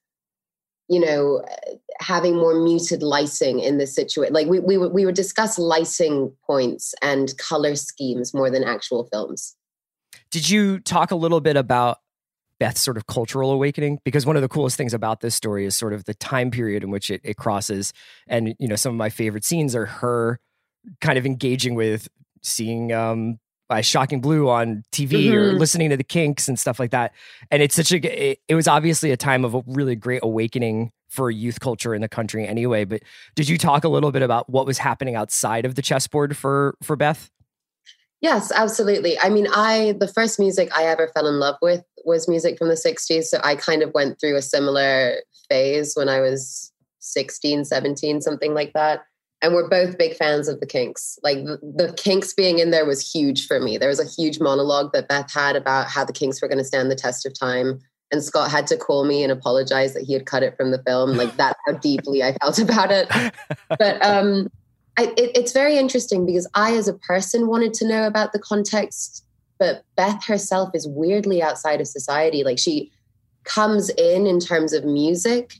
you know, having more muted lighting in this situation, like we, we, would- we would discuss lighting points and color schemes more than actual films. Did you talk a little bit about Beth's sort of cultural awakening? Because one of the coolest things about this story is sort of the time period in which it, it crosses. And, you know, some of my favorite scenes are her kind of engaging with seeing um by Shocking Blue on TV or Mhm. listening to the Kinks and stuff like that. And it's such a it, it was obviously a time of a really great awakening for youth culture in the country anyway. But did you talk a little bit about what was happening outside of the chessboard for for Beth? Yes, absolutely. I mean, I the first music I ever fell in love with was music from the 60s, so I kind of went through a similar phase when I was 16, 17, something like that. And we're both big fans of the Kinks. Like the, the Kinks being in there was huge for me. There was a huge monologue that Beth had about how the Kinks were going to stand the test of time. And Scott had to call me and apologize that he had cut it from the film. Like that's how deeply I felt about it. But um, I, it, it's very interesting because I, as a person, wanted to know about the context, but Beth herself is weirdly outside of society. Like she comes in in terms of music,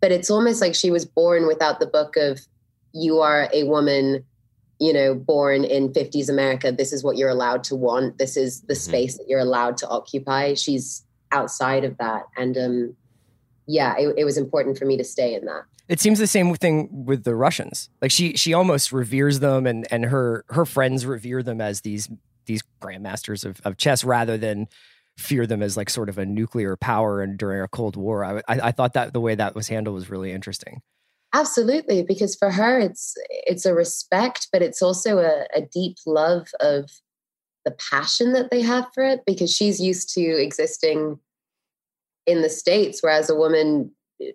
but it's almost like she was born without the book of you are a woman, you know, born in 50s America. This is what you're allowed to want. This is the Mhm. space that you're allowed to occupy. She's outside of that. And um, yeah, it, it was important for me to stay in that. It seems the same thing with the Russians. Like she she almost reveres them and and her her friends revere them as these these grandmasters of, of chess rather than fear them as like sort of a nuclear power and during a Cold War. I, I I thought that the way that was handled was really interesting. Absolutely, because for her it's it's a respect, but it's also a, a deep love of the passion that they have for it because she's used to existing in the States, whereas a woman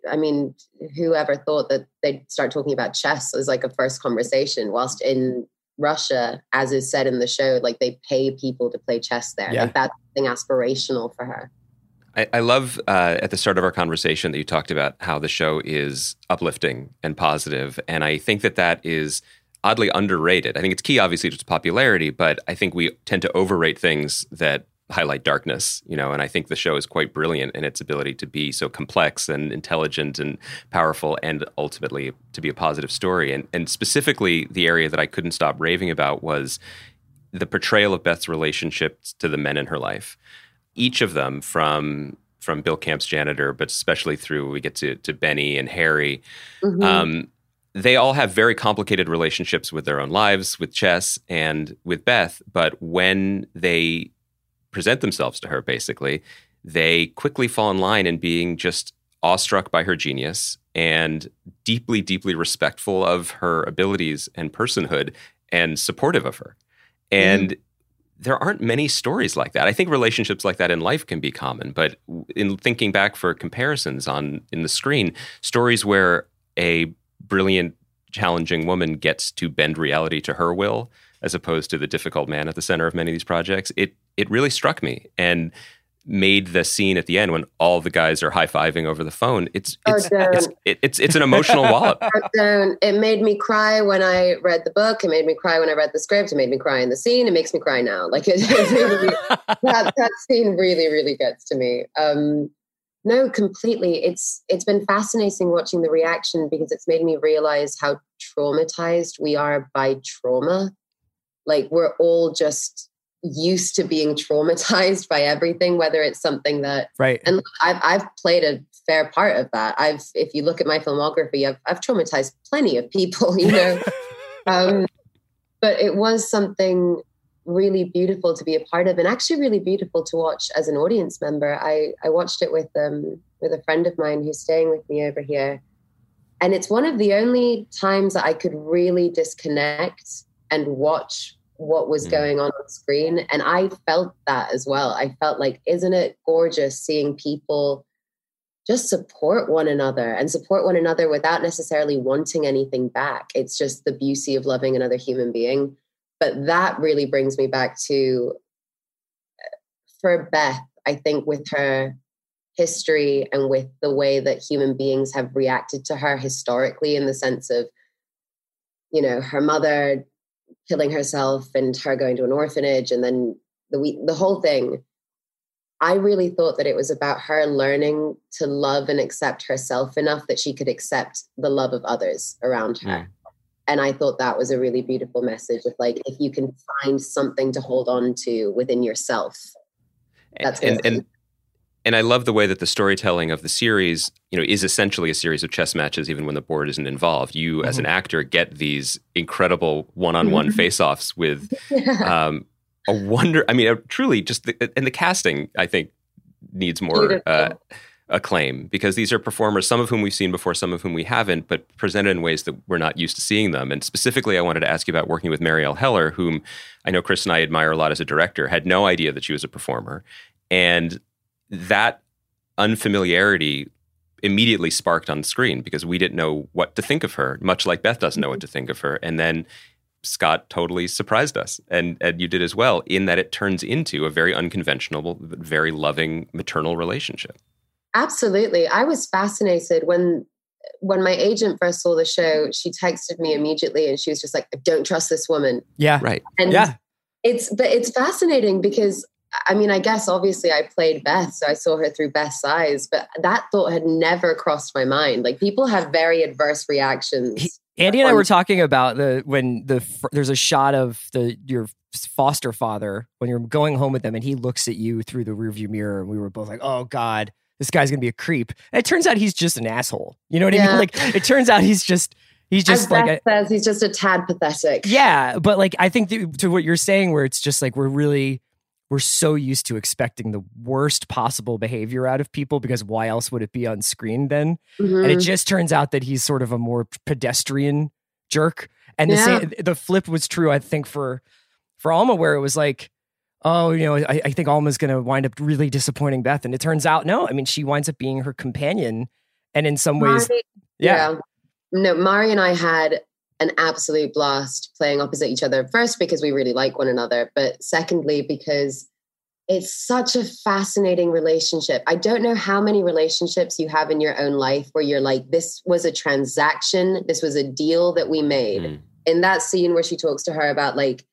I mean, whoever thought that they'd start talking about chess as like a first conversation, whilst in Russia, as is said in the show, like they pay people to play chess there. Yeah. Like that's something aspirational for her. I, I love uh, at the start of our conversation that you talked about how the show is uplifting and positive, and I think that that is oddly underrated. I think it's key, obviously, to its popularity, but I think we tend to overrate things that highlight darkness, you know. And I think the show is quite brilliant in its ability to be so complex and intelligent and powerful, and ultimately to be a positive story. And and specifically, the area that I couldn't stop raving about was the portrayal of Beth's relationships to the men in her life each of them from from Bill Camp's janitor, but especially through we get to to Benny and Harry. Mhm. Um, they all have very complicated relationships with their own lives, with Chess and with Beth. But when they present themselves to her, basically, they quickly fall in line in being just awestruck by her genius and deeply, deeply respectful of her abilities and personhood and supportive of her. And mm-hmm. there aren't many stories like that. I think relationships like that in life can be common, but in thinking back for comparisons on in the screen, stories where a brilliant, challenging woman gets to bend reality to her will, as opposed to the difficult man at the center of many of these projects, it it really struck me and made the scene at the end when all the guys are high fiving over the phone. It's it's oh, it's, it's, it's an emotional wallop. It made me cry when I read the book. It made me cry when I read the script. It made me cry in the scene. It makes me cry now. Like it, it really, that that scene really really gets to me. Um, no, completely. It's it's been fascinating watching the reaction because it's made me realize how traumatized we are by trauma. Like we're all just used to being traumatized by everything, whether it's something that right. And I've I've played a fair part of that. I've if you look at my filmography, I've I've traumatized plenty of people, you know. um, but it was something really beautiful to be a part of and actually really beautiful to watch as an audience member. I, I watched it with um with a friend of mine who's staying with me over here. And it's one of the only times that I could really disconnect and watch what was mm. going on on screen. And I felt that as well. I felt like, isn't it gorgeous seeing people just support one another and support one another without necessarily wanting anything back? It's just the beauty of loving another human being but that really brings me back to for Beth, I think with her history and with the way that human beings have reacted to her historically, in the sense of, you know, her mother killing herself and her going to an orphanage and then the the whole thing. I really thought that it was about her learning to love and accept herself enough that she could accept the love of others around her. Mm and i thought that was a really beautiful message of like if you can find something to hold on to within yourself that's and, and, and I love the way that the storytelling of the series, you know, is essentially a series of chess matches, even when the board isn't involved. You, mm-hmm. as an mm-hmm. actor, get these incredible one-on-one mm-hmm. face-offs with um, a wonder. I mean, truly, just the, and the casting, I think, needs more uh, acclaim because these are performers, some of whom we've seen before, some of whom we haven't, but presented in ways that we're not used to seeing them. And specifically, I wanted to ask you about working with Marielle Heller, whom I know Chris and I admire a lot as a director, had no idea that she was a performer. And that unfamiliarity immediately sparked on screen because we didn't know what to think of her, much like Beth doesn't know what to think of her. And then Scott totally surprised us, and, and you did as well, in that it turns into a very unconventional, but very loving maternal relationship. Absolutely. I was fascinated when when my agent first saw the show, she texted me immediately and she was just like, I don't trust this woman. Yeah. Right. And yeah. it's but it's fascinating because I mean, I guess obviously I played Beth, so I saw her through Beth's eyes, but that thought had never crossed my mind. Like people have very adverse reactions. He, Andy and I were talking about the when the there's a shot of the your foster father when you're going home with them, and he looks at you through the rearview mirror, and we were both like, "Oh God, this guy's gonna be a creep. And it turns out he's just an asshole. You know what yeah. I mean? Like it turns out he's just he's just As like a, says he's just a tad pathetic. Yeah, but like I think th- to what you're saying, where it's just like we're really we're so used to expecting the worst possible behavior out of people because why else would it be on screen then? Mm-hmm. And it mm-hmm. just turns out that he's sort of a more pedestrian jerk. And the same, the flip was true, I think, for for Alma, where it was like oh, you know, I, I think Alma's going to wind up really disappointing Beth. And it turns out, no, I mean, she winds up being her companion. And in some ways, yeah. yeah. No, Mari and I had an absolute blast playing opposite each other. First, because we really like one another, but secondly, because it's such a fascinating relationship. I don't know how many relationships you have in your own life where you're like, this was a transaction, this was a deal that we made. Mm. In that scene where she talks to her about like,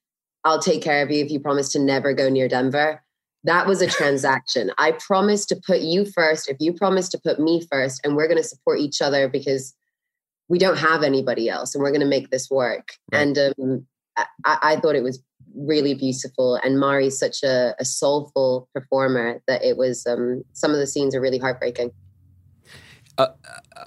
I'll take care of you if you promise to never go near Denver. That was a transaction. I promised to put you first if you promise to put me first, and we're going to support each other because we don't have anybody else and we're going to make this work. Right. And um, I, I, thought it was really beautiful. And Mari's such a, a soulful performer that it was, um, some of the scenes are really heartbreaking. Uh,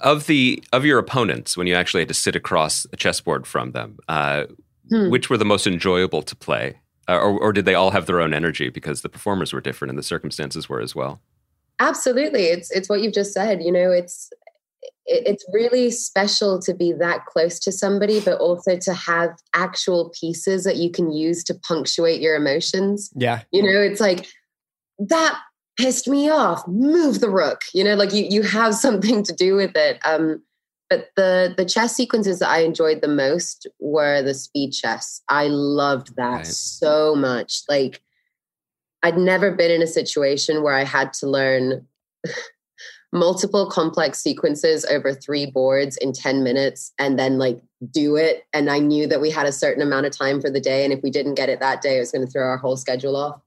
of the of your opponents, when you actually had to sit across a chessboard from them, uh, hmm. which were the most enjoyable to play, uh, or, or did they all have their own energy because the performers were different and the circumstances were as well? Absolutely, it's it's what you've just said. You know, it's it's really special to be that close to somebody, but also to have actual pieces that you can use to punctuate your emotions. Yeah. You know, it's like that pissed me off. Move the rook. You know, like you you have something to do with it. Um, but the the chess sequences that I enjoyed the most were the speed chess. I loved that right. so much. Like I'd never been in a situation where I had to learn multiple complex sequences over three boards in 10 minutes and then like do it. And I knew that we had a certain amount of time for the day. And if we didn't get it that day, it was going to throw our whole schedule off.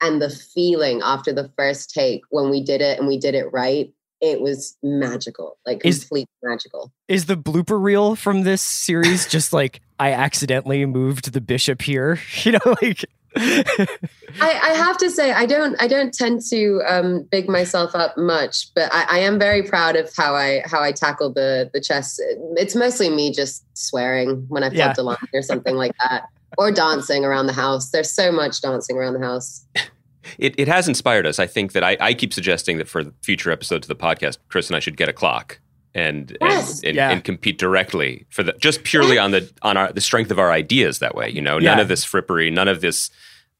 And the feeling after the first take when we did it and we did it right, it was magical, like completely is, magical. Is the blooper reel from this series just like I accidentally moved the bishop here? You know, like I, I, have to say I don't I don't tend to um, big myself up much, but I, I, am very proud of how I how I tackle the the chess. It's mostly me just swearing when I have yeah. a line or something like that, or dancing around the house. There's so much dancing around the house. It, it has inspired us. I think that I, I keep suggesting that for future episodes of the podcast, Chris and I should get a clock and yes. and, and, yeah. and, compete directly for the just purely on the on our the strength of our ideas that way you know yeah. none of this frippery none of this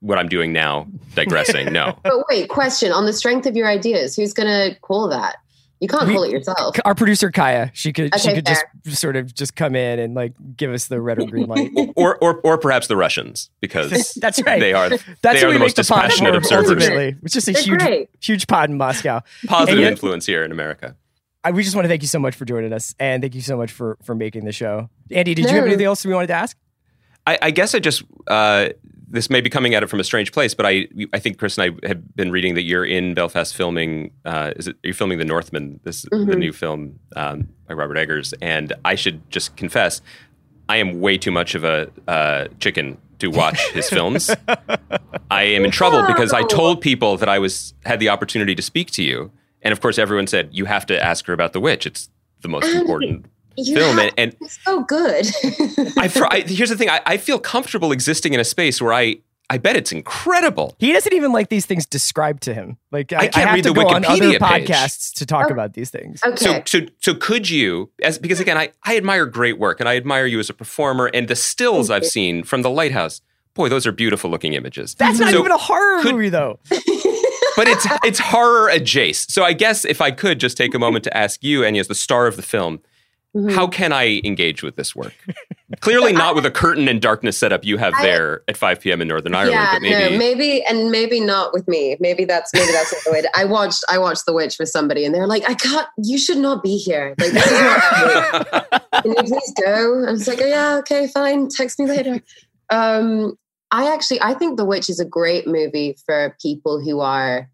what i'm doing now digressing no but wait question on the strength of your ideas who's gonna call that you can't we, call it yourself our producer kaya she could okay, she could fair. just sort of just come in and like give us the red or green light or or or perhaps the russians because that's right they are that's they are the most dispassionate observers ultimately it's just a They're huge great. huge pod in moscow positive yet, influence here in america I, we just want to thank you so much for joining us, and thank you so much for for making the show. Andy, did no. you have anything else we wanted to ask? I, I guess I just uh, this may be coming at it from a strange place, but I I think Chris and I have been reading that you're in Belfast filming. Uh, is it you're filming The Northman? This mm-hmm. the new film um, by Robert Eggers, and I should just confess, I am way too much of a uh, chicken to watch his films. I am in trouble because I told people that I was had the opportunity to speak to you and of course, everyone said you have to ask her about the witch. It's the most important film. and, and so good. I, I, here's the thing: I, I feel comfortable existing in a space where I I bet it's incredible. He doesn't even like these things described to him. Like I, I can't I read the go Wikipedia on other page. podcasts to talk oh, about these things. Okay. So, so, so could you, as because again, I, I admire great work and I admire you as a performer and the stills I've seen from the lighthouse. Boy, those are beautiful looking images. That's not so even a horror could, movie, though. but it's it's horror adjacent. So I guess if I could just take a moment to ask you, Anya, as the star of the film, mm-hmm. how can I engage with this work? Clearly not with a curtain and darkness setup you have I, there at 5 p.m. in Northern Ireland. Yeah, maybe, no, maybe, and maybe not with me. Maybe that's maybe that's the way. To, I watched I watched The Witch with somebody, and they're like, "I can't. you should not be here. Like this is not. Can you please go?" I was like, oh, "Yeah, okay, fine. Text me later." Um, I actually I think The Witch is a great movie for people who are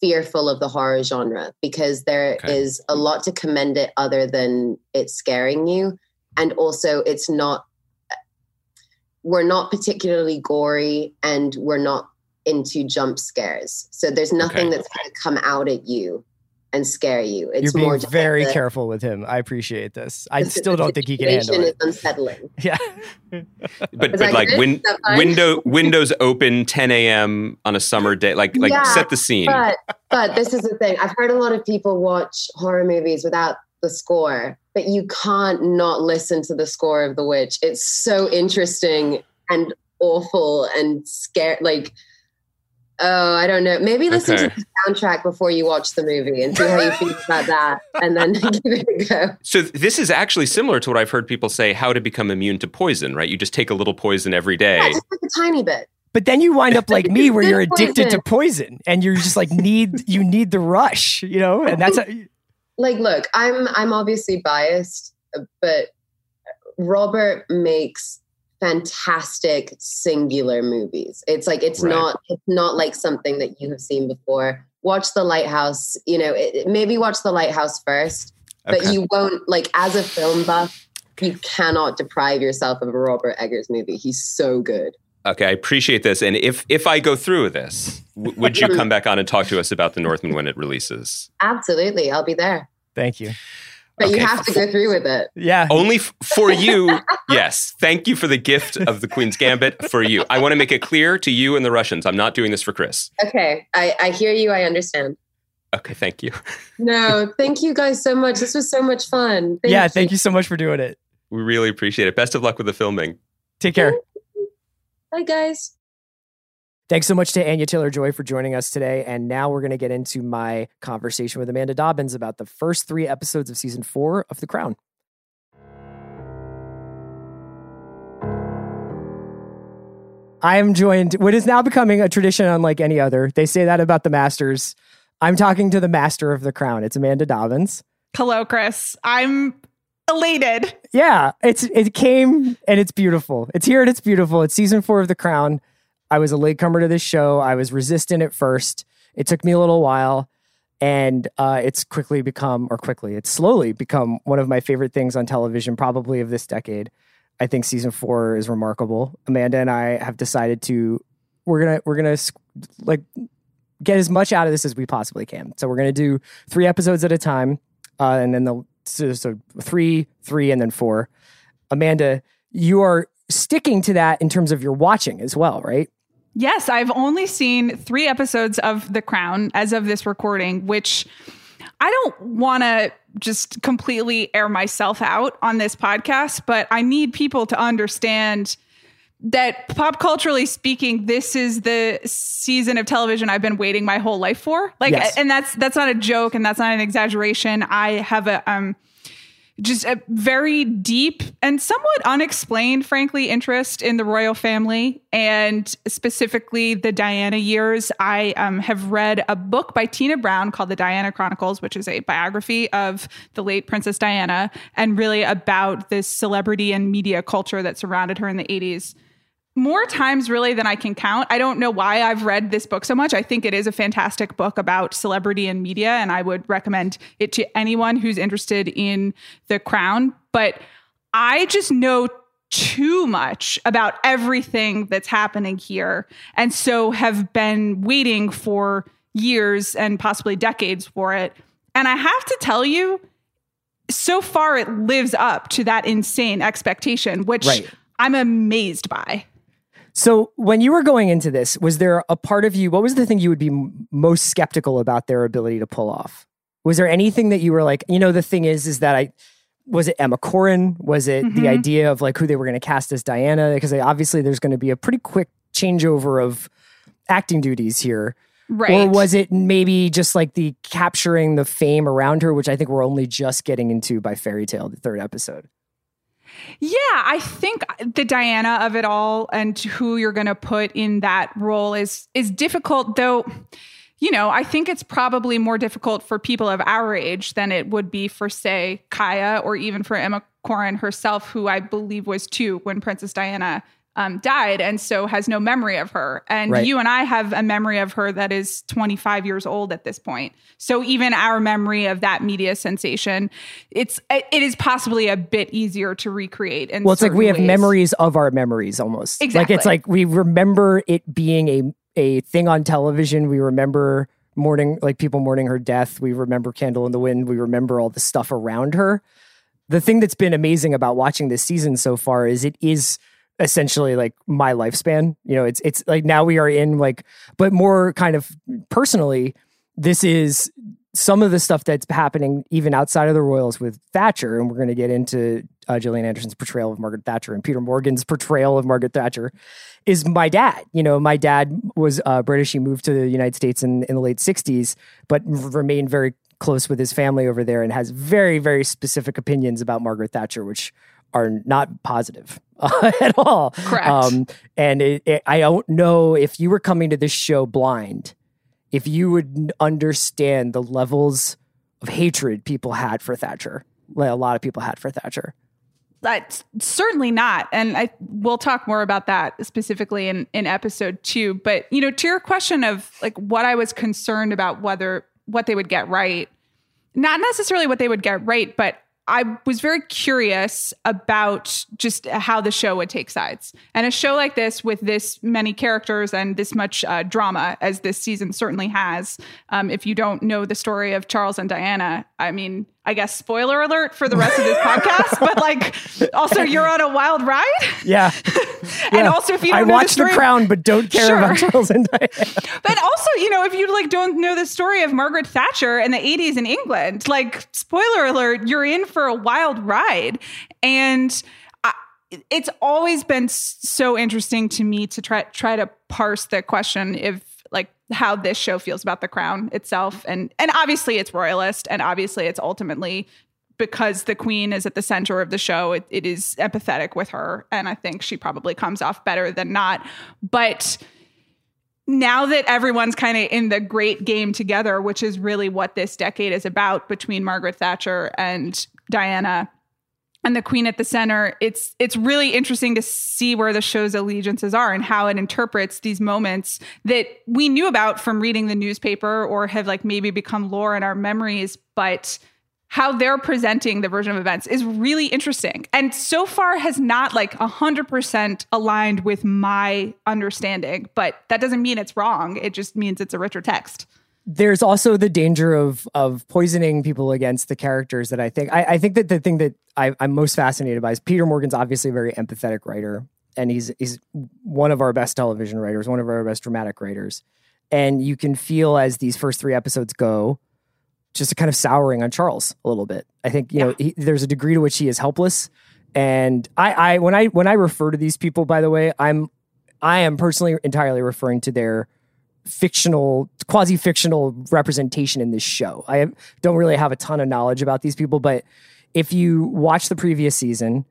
fearful of the horror genre because there okay. is a lot to commend it other than it's scaring you and also it's not we're not particularly gory and we're not into jump scares. So there's nothing okay. that's going to come out at you and scare you. It's You're being more very like the, careful with him. I appreciate this. I still don't think he can handle it. unsettling. Yeah. but but like win, window windows open 10 a.m. on a summer day. Like like yeah, set the scene. But but this is the thing. I've heard a lot of people watch horror movies without the score, but you can't not listen to the score of The Witch. It's so interesting and awful and scary. Like Oh, I don't know. Maybe listen okay. to the soundtrack before you watch the movie and see how you feel about that, and then give it a go. So this is actually similar to what I've heard people say: how to become immune to poison. Right? You just take a little poison every day. Yeah, just like a tiny bit. But then you wind up like me, where you're addicted poison. to poison, and you're just like need you need the rush, you know. And that's a, like, look, I'm I'm obviously biased, but Robert makes fantastic singular movies. It's like it's right. not it's not like something that you have seen before. Watch The Lighthouse, you know, it, maybe watch The Lighthouse first, okay. but you won't like as a film buff, you cannot deprive yourself of a Robert Eggers movie. He's so good. Okay, I appreciate this. And if if I go through with this, w- would you come back on and talk to us about The Northman when it releases? Absolutely, I'll be there. Thank you. But you have to go through with it. Yeah. Only f- for you. yes. Thank you for the gift of the Queen's Gambit for you. I want to make it clear to you and the Russians. I'm not doing this for Chris. Okay. I, I hear you. I understand. Okay. Thank you. No, thank you guys so much. This was so much fun. Thank yeah. Thank you so much for doing it. We really appreciate it. Best of luck with the filming. Take care. Bye, guys. Thanks so much to Anya Taylor Joy for joining us today. And now we're going to get into my conversation with Amanda Dobbins about the first three episodes of season four of The Crown. I am joined, what is now becoming a tradition unlike any other. They say that about the Masters. I'm talking to the master of The Crown. It's Amanda Dobbins. Hello, Chris. I'm elated. Yeah, it's it came and it's beautiful. It's here and it's beautiful. It's season four of The Crown. I was a latecomer to this show. I was resistant at first. It took me a little while, and uh, it's quickly become, or quickly, it's slowly become one of my favorite things on television, probably of this decade. I think season four is remarkable. Amanda and I have decided to we're gonna we're gonna like get as much out of this as we possibly can. So we're gonna do three episodes at a time, uh, and then the so, so three, three, and then four. Amanda, you are sticking to that in terms of your watching as well, right? Yes, I've only seen three episodes of The Crown as of this recording, which I don't want to just completely air myself out on this podcast, but I need people to understand that pop culturally speaking this is the season of television I've been waiting my whole life for like Yes. and that's that's not a joke and that's not an exaggeration I have a um just a very deep and somewhat unexplained, frankly, interest in the royal family and specifically the Diana years. I um, have read a book by Tina Brown called The Diana Chronicles, which is a biography of the late Princess Diana and really about this celebrity and media culture that surrounded her in the 80s more times really than I can count. I don't know why I've read this book so much. I think it is a fantastic book about celebrity and media, and I would recommend it to anyone who's interested in the crown. But I just know too much about everything that's happening here, and so have been waiting for years and possibly decades for it. And I have to tell you, so far it lives up to that insane expectation, which Right. I'm amazed by. So when you were going into this, was there a part of you? What was the thing you would be m- most skeptical about their ability to pull off? Was there anything that you were like, you know, the thing is, is that I was it Emma Corrin? Was it the Mhm. idea of like who they were going to cast as Diana? Because obviously there's going to be a pretty quick changeover of acting duties here. Right. Or was it maybe just like the capturing the fame around her, which I think we're only just getting into by Fairy Tale, the third episode? Yeah, I think the Diana of it all and who you're going to put in that role is is difficult though. You know, I think it's probably more difficult for people of our age than it would be for say Kaya or even for Emma Corrin herself who I believe was 2 when Princess Diana um, died and so has no memory of her. And Right. you and I have a memory of her that is 25 years old at this point. So even our memory of that media sensation, it's it is possibly a bit easier to recreate. In Well, it's like we have ways. memories of our memories almost. Exactly. Like it's like we remember it being a a thing on television. We remember mourning like people mourning her death. We remember Candle in the Wind. We remember all the stuff around her. The thing that's been amazing about watching this season so far is it is essentially like my lifespan. You know, it's it's like now we are in like but more kind of personally this is some of the stuff that's happening even outside of the Royals with Thatcher, and we're going to get into uh, Anderson's portrayal of Margaret Thatcher and Peter Morgan's portrayal of Margaret Thatcher, is my dad. You know, my dad was uh, British. He moved to the United States in, in the late 60s, but remained very close with his family over there and has very, very specific opinions about Margaret Thatcher, which are not positive uh, at all. Correct. and it, it, I don't know if you were coming to this show blind if you would understand the levels of hatred people had for Thatcher, like a lot of people had for Thatcher. That's certainly not. And I we'll talk more about that specifically in, in episode two. But you know, to your question of like what I was concerned about whether what they would get right, not necessarily what they would get right, but I was very curious about just how the show would take sides. And a show like this, with this many characters and this much uh, drama, as this season certainly has, um, if you don't know the story of Charles and Diana, I mean, I guess spoiler alert for the rest of this podcast, but like also you're on a wild ride. Yeah. and Yeah. also if you I don't know watched the, the, Crown, but don't care Sure. about Charles and Diana. But also, you know, if you like don't know the story of Margaret Thatcher in the 80s in England, like spoiler alert, you're in for a wild ride. And I, it's always been so interesting to me to try try to parse the question if how this show feels about the crown itself. Mm-hmm. And and obviously it's royalist and obviously it's ultimately because the queen is at the center of the show it, it is empathetic with her. And i think she probably comes off better than not. But now that everyone's kind of in the great game together, which is really what this decade is about between Margaret Thatcher and Diana and the queen at the center, it's it's really interesting to see where the show's allegiances are and how it interprets these moments that we knew about from reading the newspaper or have like maybe become lore in our memories, but how they're presenting the version of events is really interesting. And so far has not like 100% aligned with my understanding but that doesn't mean it's wrong. It just means it's a richer text there's also the danger of of poisoning people against the characters that I think I, I think that the thing that I, I'm most fascinated by is Peter Morgan's obviously a very empathetic writer, and he's he's one of our best television writers, one of our best dramatic writers, and you can feel as these first three episodes go, just a kind of souring on Charles a little bit. I think you know he, there's a degree to which he is helpless, and I I when I when I refer to these people, by the way, I'm I am personally entirely referring to their fictional, quasi fictional representation in this show. I don't really have a ton of knowledge about these people, but if you watch the previous season,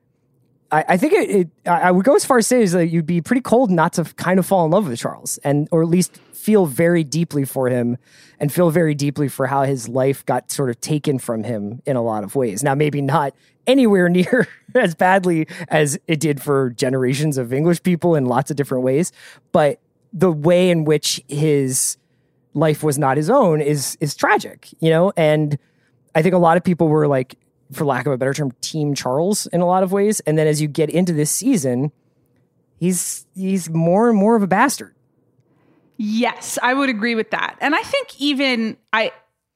I, I think it, it. I would go as far as say is that you'd be pretty cold not to kind of fall in love with Charles, and or at least feel very deeply for him, and feel very deeply for how his life got sort of taken from him in a lot of ways. Now, maybe not anywhere near as badly as it did for generations of English people in lots of different ways, but the way in which his life was not his own is is tragic, you know. And I think a lot of people were like, for lack of a better term, Team Charles in a lot of ways. And then as you get into this season, he's he's more and more of a bastard. Yes, I would agree with that. And I think even I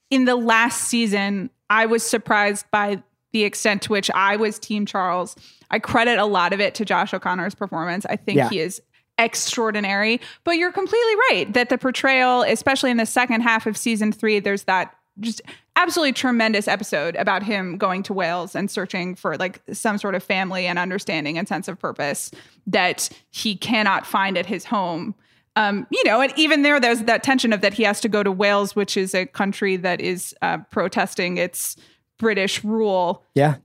in the last season, I was surprised by the extent to which I was team Charles. I credit a lot of it to Josh O'Connor's performance. I think Yeah. he is extraordinary. But you're completely right that the portrayal, especially in the second half of season 3, there's that just absolutely tremendous episode about him going to Wales and searching for like some sort of family and understanding and sense of purpose that he cannot find at his home. Um, you know, and even there, there's that tension of that he has to go to Wales, which is a country that is uh, protesting its British rule. Yeah.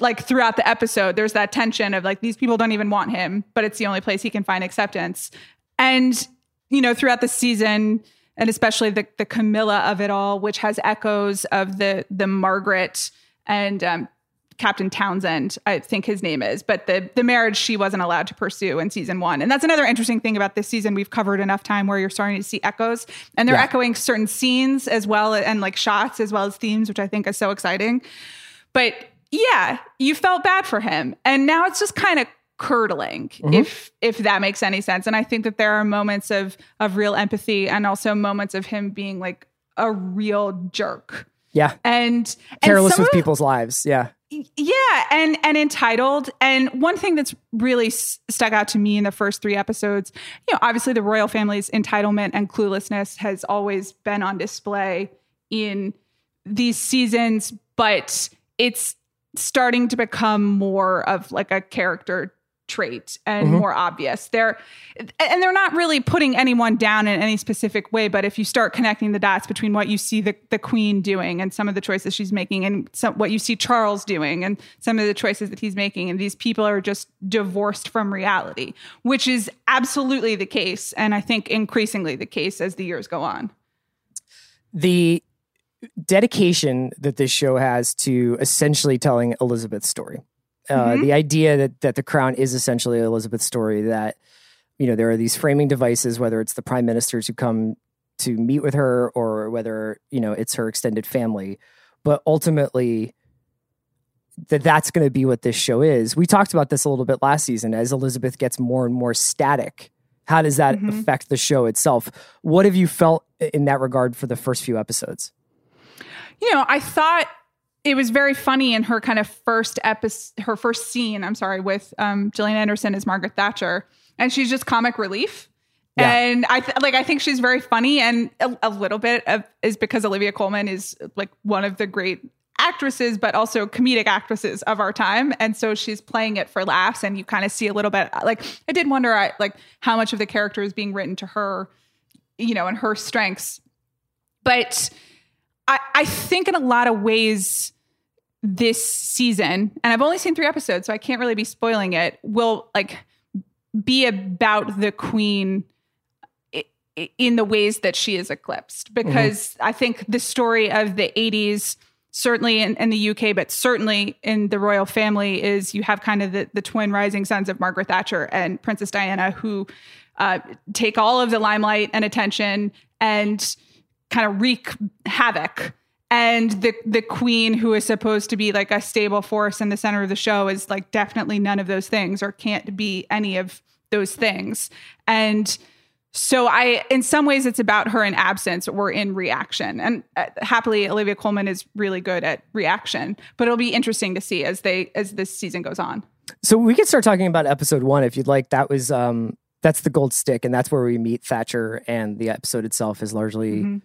Like throughout the episode, there's that tension of like these people don't even want him, but it's the only place he can find acceptance. And you know, throughout the season, and especially the the Camilla of it all, which has echoes of the the Margaret and um, Captain Townsend, I think his name is, but the the marriage she wasn't allowed to pursue in season one, and that's another interesting thing about this season. We've covered enough time where you're starting to see echoes, and they're Yeah. echoing certain scenes as well, and like shots as well as themes, which I think is so exciting. But yeah, you felt bad for him, and now it's just kind of curdling mm-hmm. if if that makes any sense and i think that there are moments of of real empathy and also moments of him being like a real jerk Yeah. and and Careless some with of- people's lives. Yeah. yeah and and entitled and one thing that's really s- stuck out to me in the first three episodes you know obviously the royal family's entitlement and cluelessness has always been on display in these seasons but it's starting to become more of like a character trait and Mhm. more obvious they're and they're not really putting anyone down in any specific way but if you start connecting the dots between what you see the, the queen doing and some of the choices she's making and some, what you see charles doing and some of the choices that he's making and these people are just divorced from reality which is absolutely the case and i think increasingly the case as the years go on the dedication that this show has to essentially telling Elizabeth's story. Uh, Mhm. The idea that that the crown is essentially Elizabeth's story. That you know there are these framing devices, whether it's the prime ministers who come to meet with her, or whether you know it's her extended family, but ultimately that that's going to be what this show is. We talked about this a little bit last season as Elizabeth gets more and more static. How does that Mhm. affect the show itself? What have you felt in that regard for the first few episodes? You know, I thought it was very funny in her kind of first episode, her first scene. I'm sorry, with um, Gillian Anderson as Margaret Thatcher, and she's just comic relief. Yeah. And I th- like I think she's very funny, and a, a little bit of is because Olivia Colman is like one of the great actresses, but also comedic actresses of our time, and so she's playing it for laughs, and you kind of see a little bit. Like I did wonder, I, like how much of the character is being written to her, you know, and her strengths, but I, I think in a lot of ways this season, and I've only seen three episodes, so I can't really be spoiling it, will like be about the queen in the ways that she is eclipsed. Because I think the story of the 80s, certainly in, in the UK, but certainly in the royal family, is you have kind of the, the twin rising suns of Margaret Thatcher and Princess Diana who uh, take all of the limelight and attention and kind of wreak havoc. And the the queen, who is supposed to be like a stable force in the center of the show, is like definitely none of those things, or can't be any of those things. And so, I, in some ways, it's about her in absence or in reaction. And uh, happily, Olivia Colman is really good at reaction. But it'll be interesting to see as they as this season goes on. So we could start talking about episode one if you'd like. That was um that's the gold stick, and that's where we meet Thatcher, and the episode itself is largely Mhm.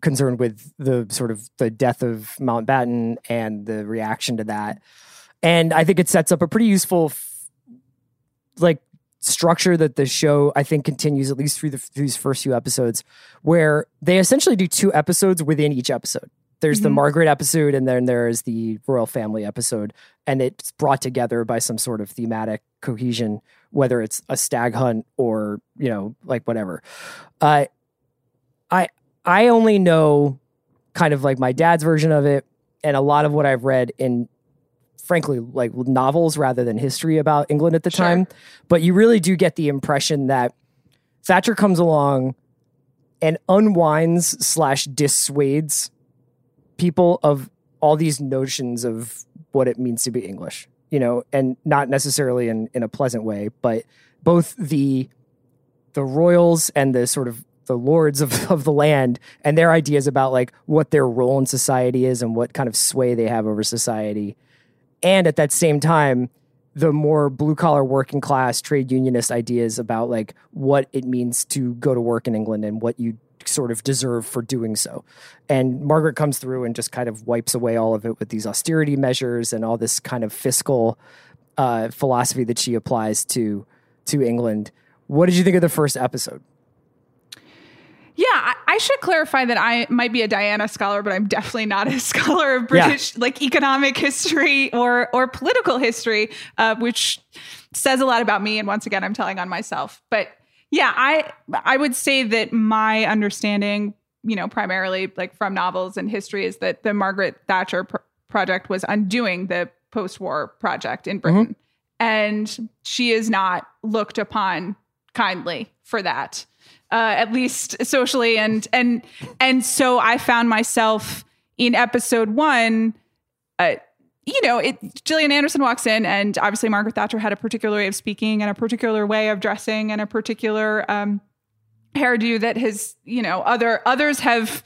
Concerned with the sort of the death of Mountbatten and the reaction to that. And I think it sets up a pretty useful f- like structure that the show I think continues at least through, the, through these first few episodes where they essentially do two episodes within each episode. There's the Mhm. Margaret episode and then there's the royal family episode and it's brought together by some sort of thematic cohesion whether it's a stag hunt or you know like whatever. Uh I I only know kind of like my dad's version of it and a lot of what I've read in frankly like novels rather than history about England at the Sure. time. But you really do get the impression that Thatcher comes along and unwinds slash dissuades people of all these notions of what it means to be English, you know, and not necessarily in, in a pleasant way, but both the the royals and the sort of the lords of, of the land and their ideas about like what their role in society is and what kind of sway they have over society. And at that same time, the more blue collar working class trade unionist ideas about like what it means to go to work in England and what you sort of deserve for doing so. And Margaret comes through and just kind of wipes away all of it with these austerity measures and all this kind of fiscal uh, philosophy that she applies to to England. What did you think of the first episode? Yeah, I, I should clarify that I might be a Diana scholar, but I'm definitely not a scholar of Yeah. British like economic history or or political history, uh, which says a lot about me. And once again, I'm telling on myself. But yeah, I I would say that my understanding, you know, primarily like from novels and history, is that the Margaret Thatcher pr- project was undoing the post-war project in Britain, and she is not looked upon kindly for that uh, at least socially. And and and so i found myself in episode one uh, you know it gillian anderson walks in and obviously margaret thatcher had a particular way of speaking and a particular way of dressing and a particular um hairdo that has you know other others have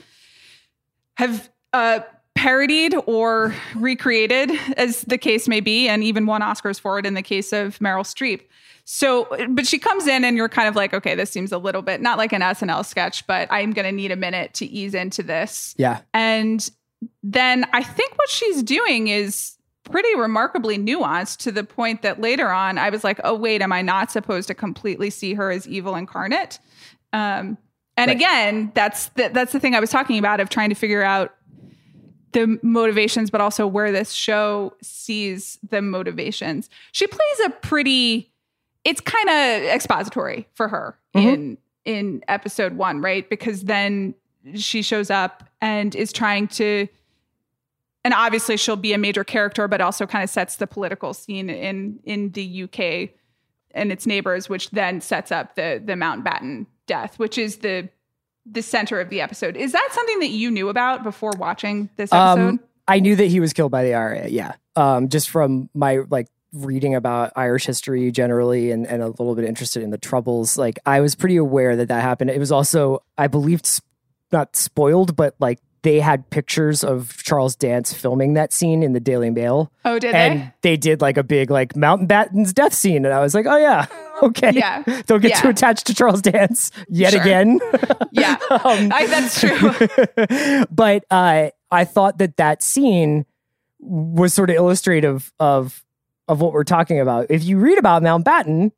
have uh parodied or recreated as the case may be and even won oscars for it in the case of meryl streep so, but she comes in and you're kind of like, okay, this seems a little bit not like an SNL sketch, but I'm going to need a minute to ease into this. Yeah. And then I think what she's doing is pretty remarkably nuanced to the point that later on I was like, oh, wait, am I not supposed to completely see her as evil incarnate? Um, and Right. again, that's the, that's the thing I was talking about of trying to figure out the motivations, but also where this show sees the motivations. She plays a pretty it's kind of expository for her Mhm. in in episode one, right? Because then she shows up and is trying to and obviously she'll be a major character, but also kind of sets the political scene in in the UK and its neighbors, which then sets up the the Mountbatten death, which is the the center of the episode. Is that something that you knew about before watching this episode? Um, I knew that he was killed by the IRA. Yeah, um, just from my like reading about Irish history generally, and and a little bit interested in the troubles. Like I was pretty aware that that happened. It was also, I believed, not spoiled, but like they had pictures of Charles Dance filming that scene in the Daily Mail. Oh, did and they? did like a big like Mountbatten's death scene, and I was like, oh yeah, okay, Yeah. They'll get Yeah. too attached to Charles Dance yet Sure. again. Yeah, Um, I, that's true. but uh, I thought that that scene was sort of illustrative of of what we're talking about. If you read about Mountbatten,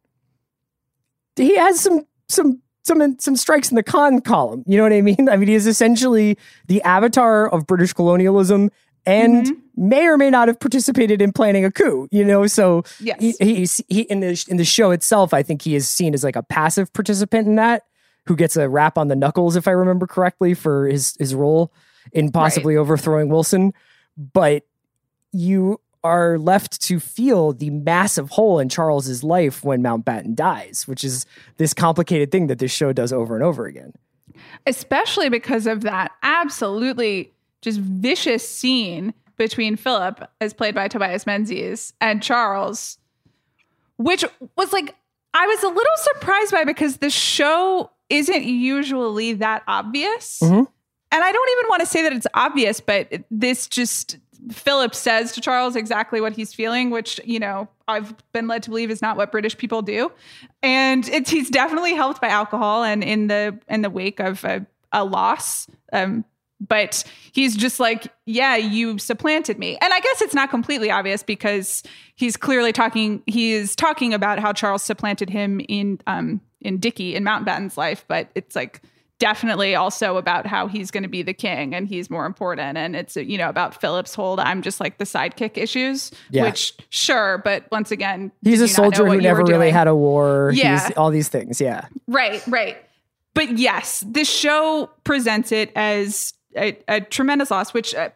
he has some some some some strikes in the con column. You know what I mean? I mean, he is essentially the avatar of British colonialism and mm-hmm. may or may not have participated in planning a coup. You know, so Yes. he, he's he in the in the show itself. I think he is seen as like a passive participant in that, who gets a rap on the knuckles, if I remember correctly, for his his role in possibly overthrowing Wilson. But you are left to feel the massive hole in Charles's life when Mountbatten dies, which is this complicated thing that this show does over and over again. especially because of that absolutely just vicious scene between Philip, as played by Tobias Menzies, and Charles, which was like, I was a little surprised by because the show isn't usually that obvious. Mhm. And I don't even want to say that it's obvious, but this just, Philip says to Charles exactly what he's feeling, which, you know, I've been led to believe is not what British people do. And it's, he's definitely helped by alcohol and in the, in the wake of a, a loss. Um, but he's just like, yeah, you supplanted me. And I guess it's not completely obvious because he's clearly talking, he is talking about how Charles supplanted him in, um, in Dickie in Mountbatten's life, but it's like, definitely also about how he's going to be the king and he's more important and it's you know about philip's hold i'm just like the sidekick issues Yeah. which sure but once again He's a you not know soldier who never really had a war. Yeah. He's all these things. Yeah. right right but yes this show presents it as a, a tremendous loss which uh,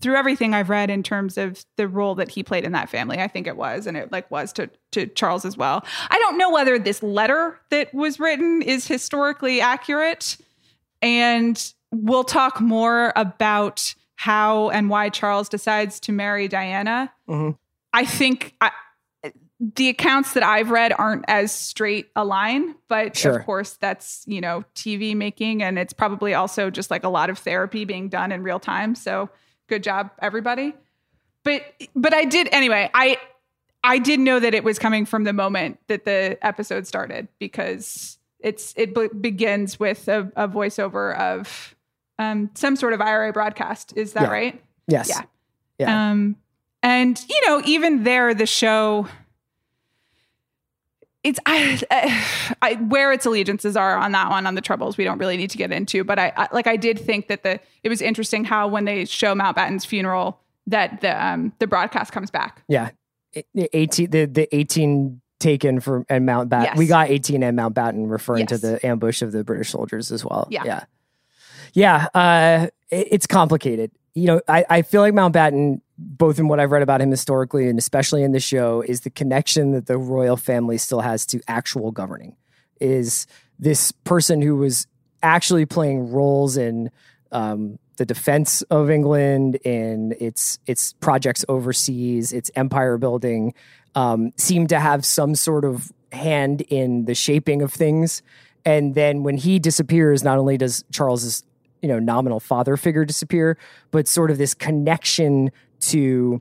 through everything i've read in terms of the role that he played in that family i think it was and it like was to to charles as well i don't know whether this letter that was written is historically accurate and we'll talk more about how and why charles decides to marry diana Mhm. i think I, the accounts that I've read aren't as straight a line, but Sure. of course that's, you know, TV making and it's probably also just like a lot of therapy being done in real time. So good job everybody. But but I did anyway, I I did know that it was coming from the moment that the episode started because it's it be- begins with a, a voiceover of um some sort of IRA broadcast. Is that Yeah. right? Yes. Yeah. Yeah. Um, and you know, even there, the show, it's I, I where its allegiances are on that one on the troubles. We don't really need to get into, but I, I like I did think that the it was interesting how when they show Mountbatten's funeral that the um the broadcast comes back. Yeah. The 18 the, the 18 taken from and Mountbatten. Yes. We got 18 and Mountbatten referring to the ambush of the British soldiers as well. Yeah. Yeah. Yeah. Uh, it- it's complicated. You know, I, I feel like Mountbatten, both in what I've read about him historically and especially in the show, is the connection that the royal family still has to actual governing. Is this person who was actually playing roles in um, the defense of England, in its its projects overseas, its empire building, um, seemed to have some sort of hand in the shaping of things. And then when he disappears, not only does Charles's you know nominal father figure disappear, but sort of this connection to.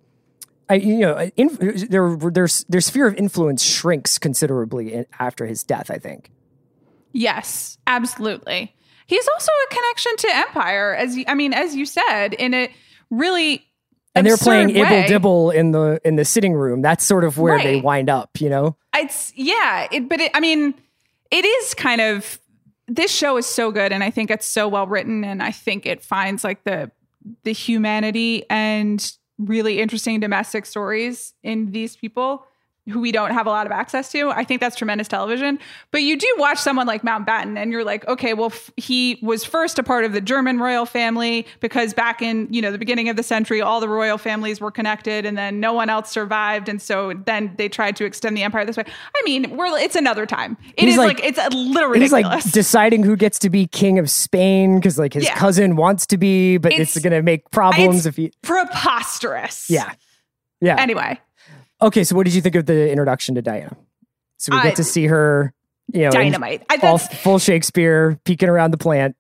I, you know, in, their their their sphere of influence shrinks considerably in, after his death. I think. Yes, absolutely. He's also a connection to Empire, as you, I mean, as you said, in a really and they're playing absurd Ibble. Dibble in the in the sitting room. That's sort of where they wind up, you know. It's yeah, it, but it, I mean, it is kind of this show is so good, and I think it's so well written, and I think it finds like the the humanity and really interesting domestic stories in these people who we don't have a lot of access to. I think that's tremendous television. But you do watch someone like Mountbatten and you're like, okay, well f- he was first a part of the German royal family because back in, you know, the beginning of the century all the royal families were connected and then no one else survived and so then they tried to extend the empire this way. I mean, we're it's another time. It He's is like- like, it's a little He's like deciding who gets to be king of Spain because like his Yeah. cousin wants to be, but it's, It's- going to make problems if he. preposterous. Yeah, yeah. Anyway, okay, so what did you think of the introduction to Diana? So we I- get to see her, you know, dynamite. I, all full Shakespeare, peeking around the plant.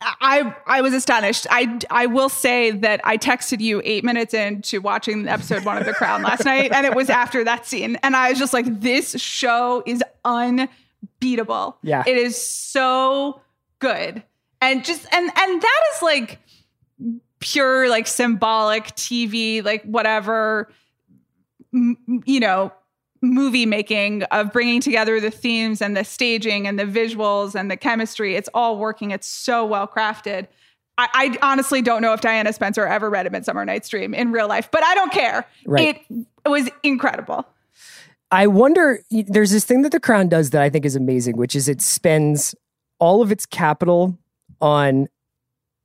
I I was astonished. I I will say that I texted you eight minutes into watching episode one of The Crown last night, and it was after that scene, and I was just like, "This show is unbeatable. Yeah. it is so good, and just and and that is like pure like symbolic TV, like whatever, m- you know." movie making of bringing together the themes and the staging and the visuals and the chemistry it's all working it's so well crafted I, I honestly don't know if Diana Spencer ever read A Midsummer Night's Dream in real life, but I don't care. Right. It, it was incredible. I wonder, there's this thing that The Crown does that I think is amazing, which is it spends all of its capital on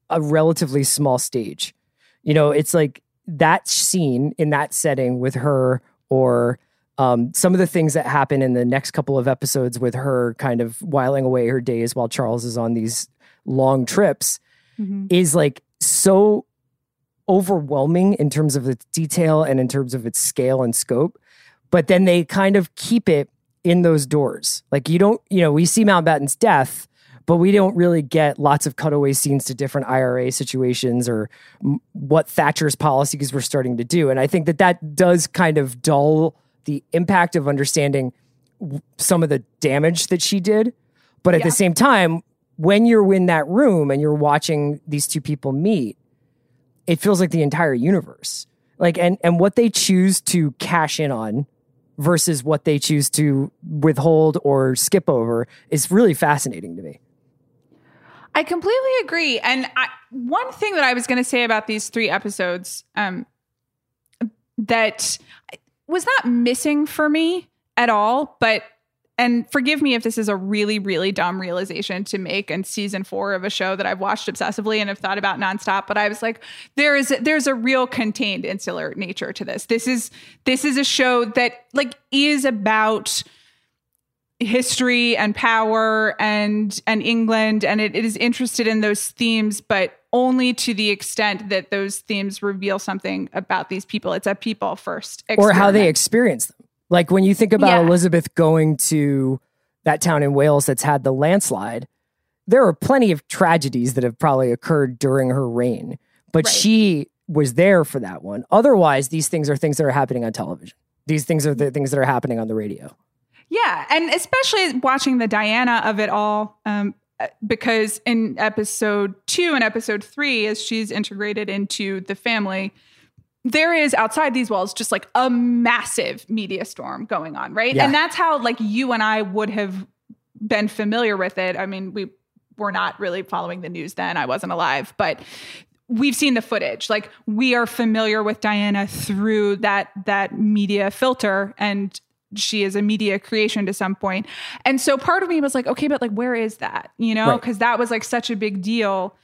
a relatively small stage. You know, it's like that scene in that setting with her or um, some of the things that happen in the next couple of episodes with her kind of whiling away her days while Charles is on these long trips is like so overwhelming in terms of its detail and in terms of its scale and scope. But then they kind of keep it in those doors. Like you don't, you know, we see Mountbatten's death, but we don't really get lots of cutaway scenes to different IRA situations or m- what Thatcher's policies were starting to do. And I think that that does kind of dull the impact of understanding w- some of the damage that she did. But at Yeah. the same time, when you're in that room and you're watching these two people meet, it feels like the entire universe. Like and and what they choose to cash in on versus what they choose to withhold or skip over is really fascinating to me. I completely agree. And I, one thing that I was going to say about these three episodes um, that was not missing for me at all, but and forgive me if this is a really, really dumb realization to make in season four of a show that I've watched obsessively and have thought about nonstop. But I was like, there is there's a real contained insular nature to this. This is this is a show that like is about history and power and and England and it, it is interested in those themes but only to the extent that those themes reveal something about these people it's a people first Or how they experience them. Like when you think about Yeah. Elizabeth going to that town in Wales that's had the landslide, there are plenty of tragedies that have probably occurred during her reign, but Right. she was there for that one. Otherwise, these things are things that are happening on television. These things are the things that are happening on the radio. Yeah, and especially watching the Diana of it all, um, because in episode two and episode three, as she's integrated into the family, there is outside these walls just like a massive media storm going on, right? Yeah. And that's how like you and I would have been familiar with it. I mean, we were not really following the news then; I wasn't alive, but we've seen the footage like we are familiar with diana through that that media filter and she is a media creation to some point and so part of me was like okay but like where is that you know Right. because that was like such a big deal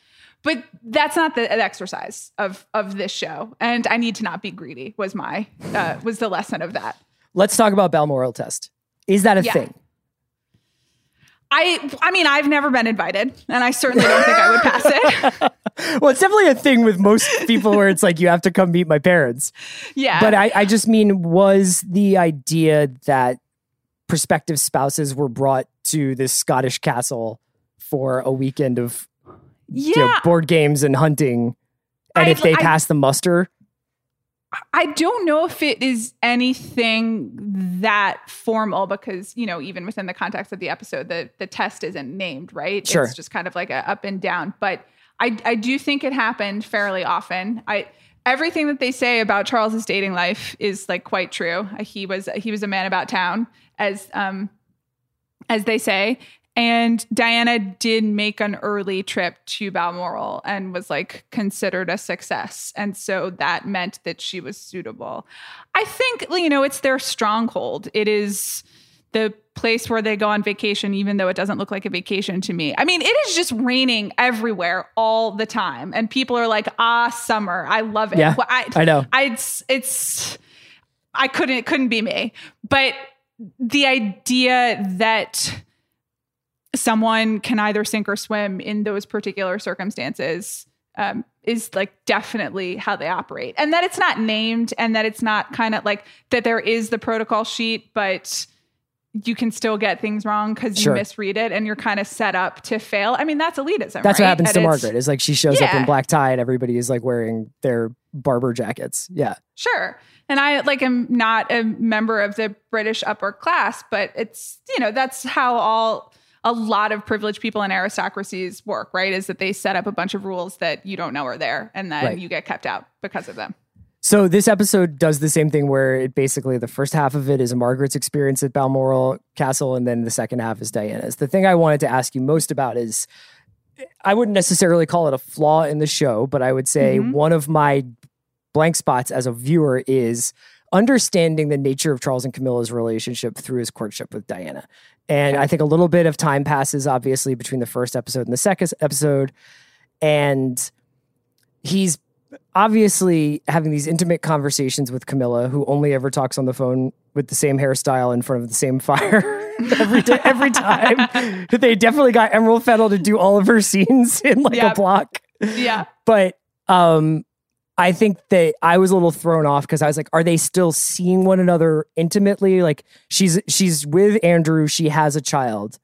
but that's not the exercise of of this show and i need to not be greedy was my uh, was the lesson of that Let's talk about Balmoral test. Is that a Yeah. thing? I i mean i've never been invited and i certainly don't think i would pass it. Well, it's definitely a thing with most people where it's like you have to come meet my parents. yeah. But I, I just mean, was the idea that prospective spouses were brought to this Scottish castle for a weekend of you know, yeah. board games and hunting, and I- if they I- pass the muster, I don't know if it is anything that formal because, you know, even within the context of the episode, the the test isn't named, right? Sure. It's just kind of like a up and down. But I I do think it happened fairly often. I everything that they say about Charles's dating life is like quite true. He was he was a man about town, as um as they say. And Diana did make an early trip to Balmoral and was like considered a success. And so that meant that she was suitable. I think, you know, it's their stronghold. It is the place where they go on vacation, even though it doesn't look like a vacation to me. I mean, it is just raining everywhere all the time. And people are like, ah, summer. I love it. Yeah, Well, I, I know. I, it's, it's, I couldn't, it couldn't be me. But the idea that someone can either sink or swim in those particular circumstances um, is like definitely how they operate. And that it's not named and that it's not kind of like that there is the protocol sheet, but you can still get things wrong because Sure. you misread it and you're kind of set up to fail. I mean, that's elitism. That's right? what happens to Margaret. Is like she shows up in black tie and everybody is like wearing their Barbour jackets. Yeah. Sure. And I like am not a member of the British upper class, but it's, you know, that's how all a lot of privileged people in aristocracies work, right? Is that they set up a bunch of rules that you don't know are there and then Right. you get kept out because of them. So this episode does the same thing where it basically the first half of it is Margaret's experience at Balmoral Castle, and then the second half is Diana's. The thing I wanted to ask you most about is I wouldn't necessarily call it a flaw in the show, but I would say Mhm. one of my blank spots as a viewer is understanding the nature of Charles and Camilla's relationship through his courtship with Diana. And I think a little bit of time passes, obviously, between the first episode and the second episode. And he's obviously having these intimate conversations with Camilla, who only ever talks on the phone with the same hairstyle in front of the same fire every day, every time. But they definitely got Emerald Fennell to do all of her scenes in like a block. Yeah. But um I think that I was a little thrown off because I was like, are they still seeing one another intimately? Like she's she's with Andrew, she has a child.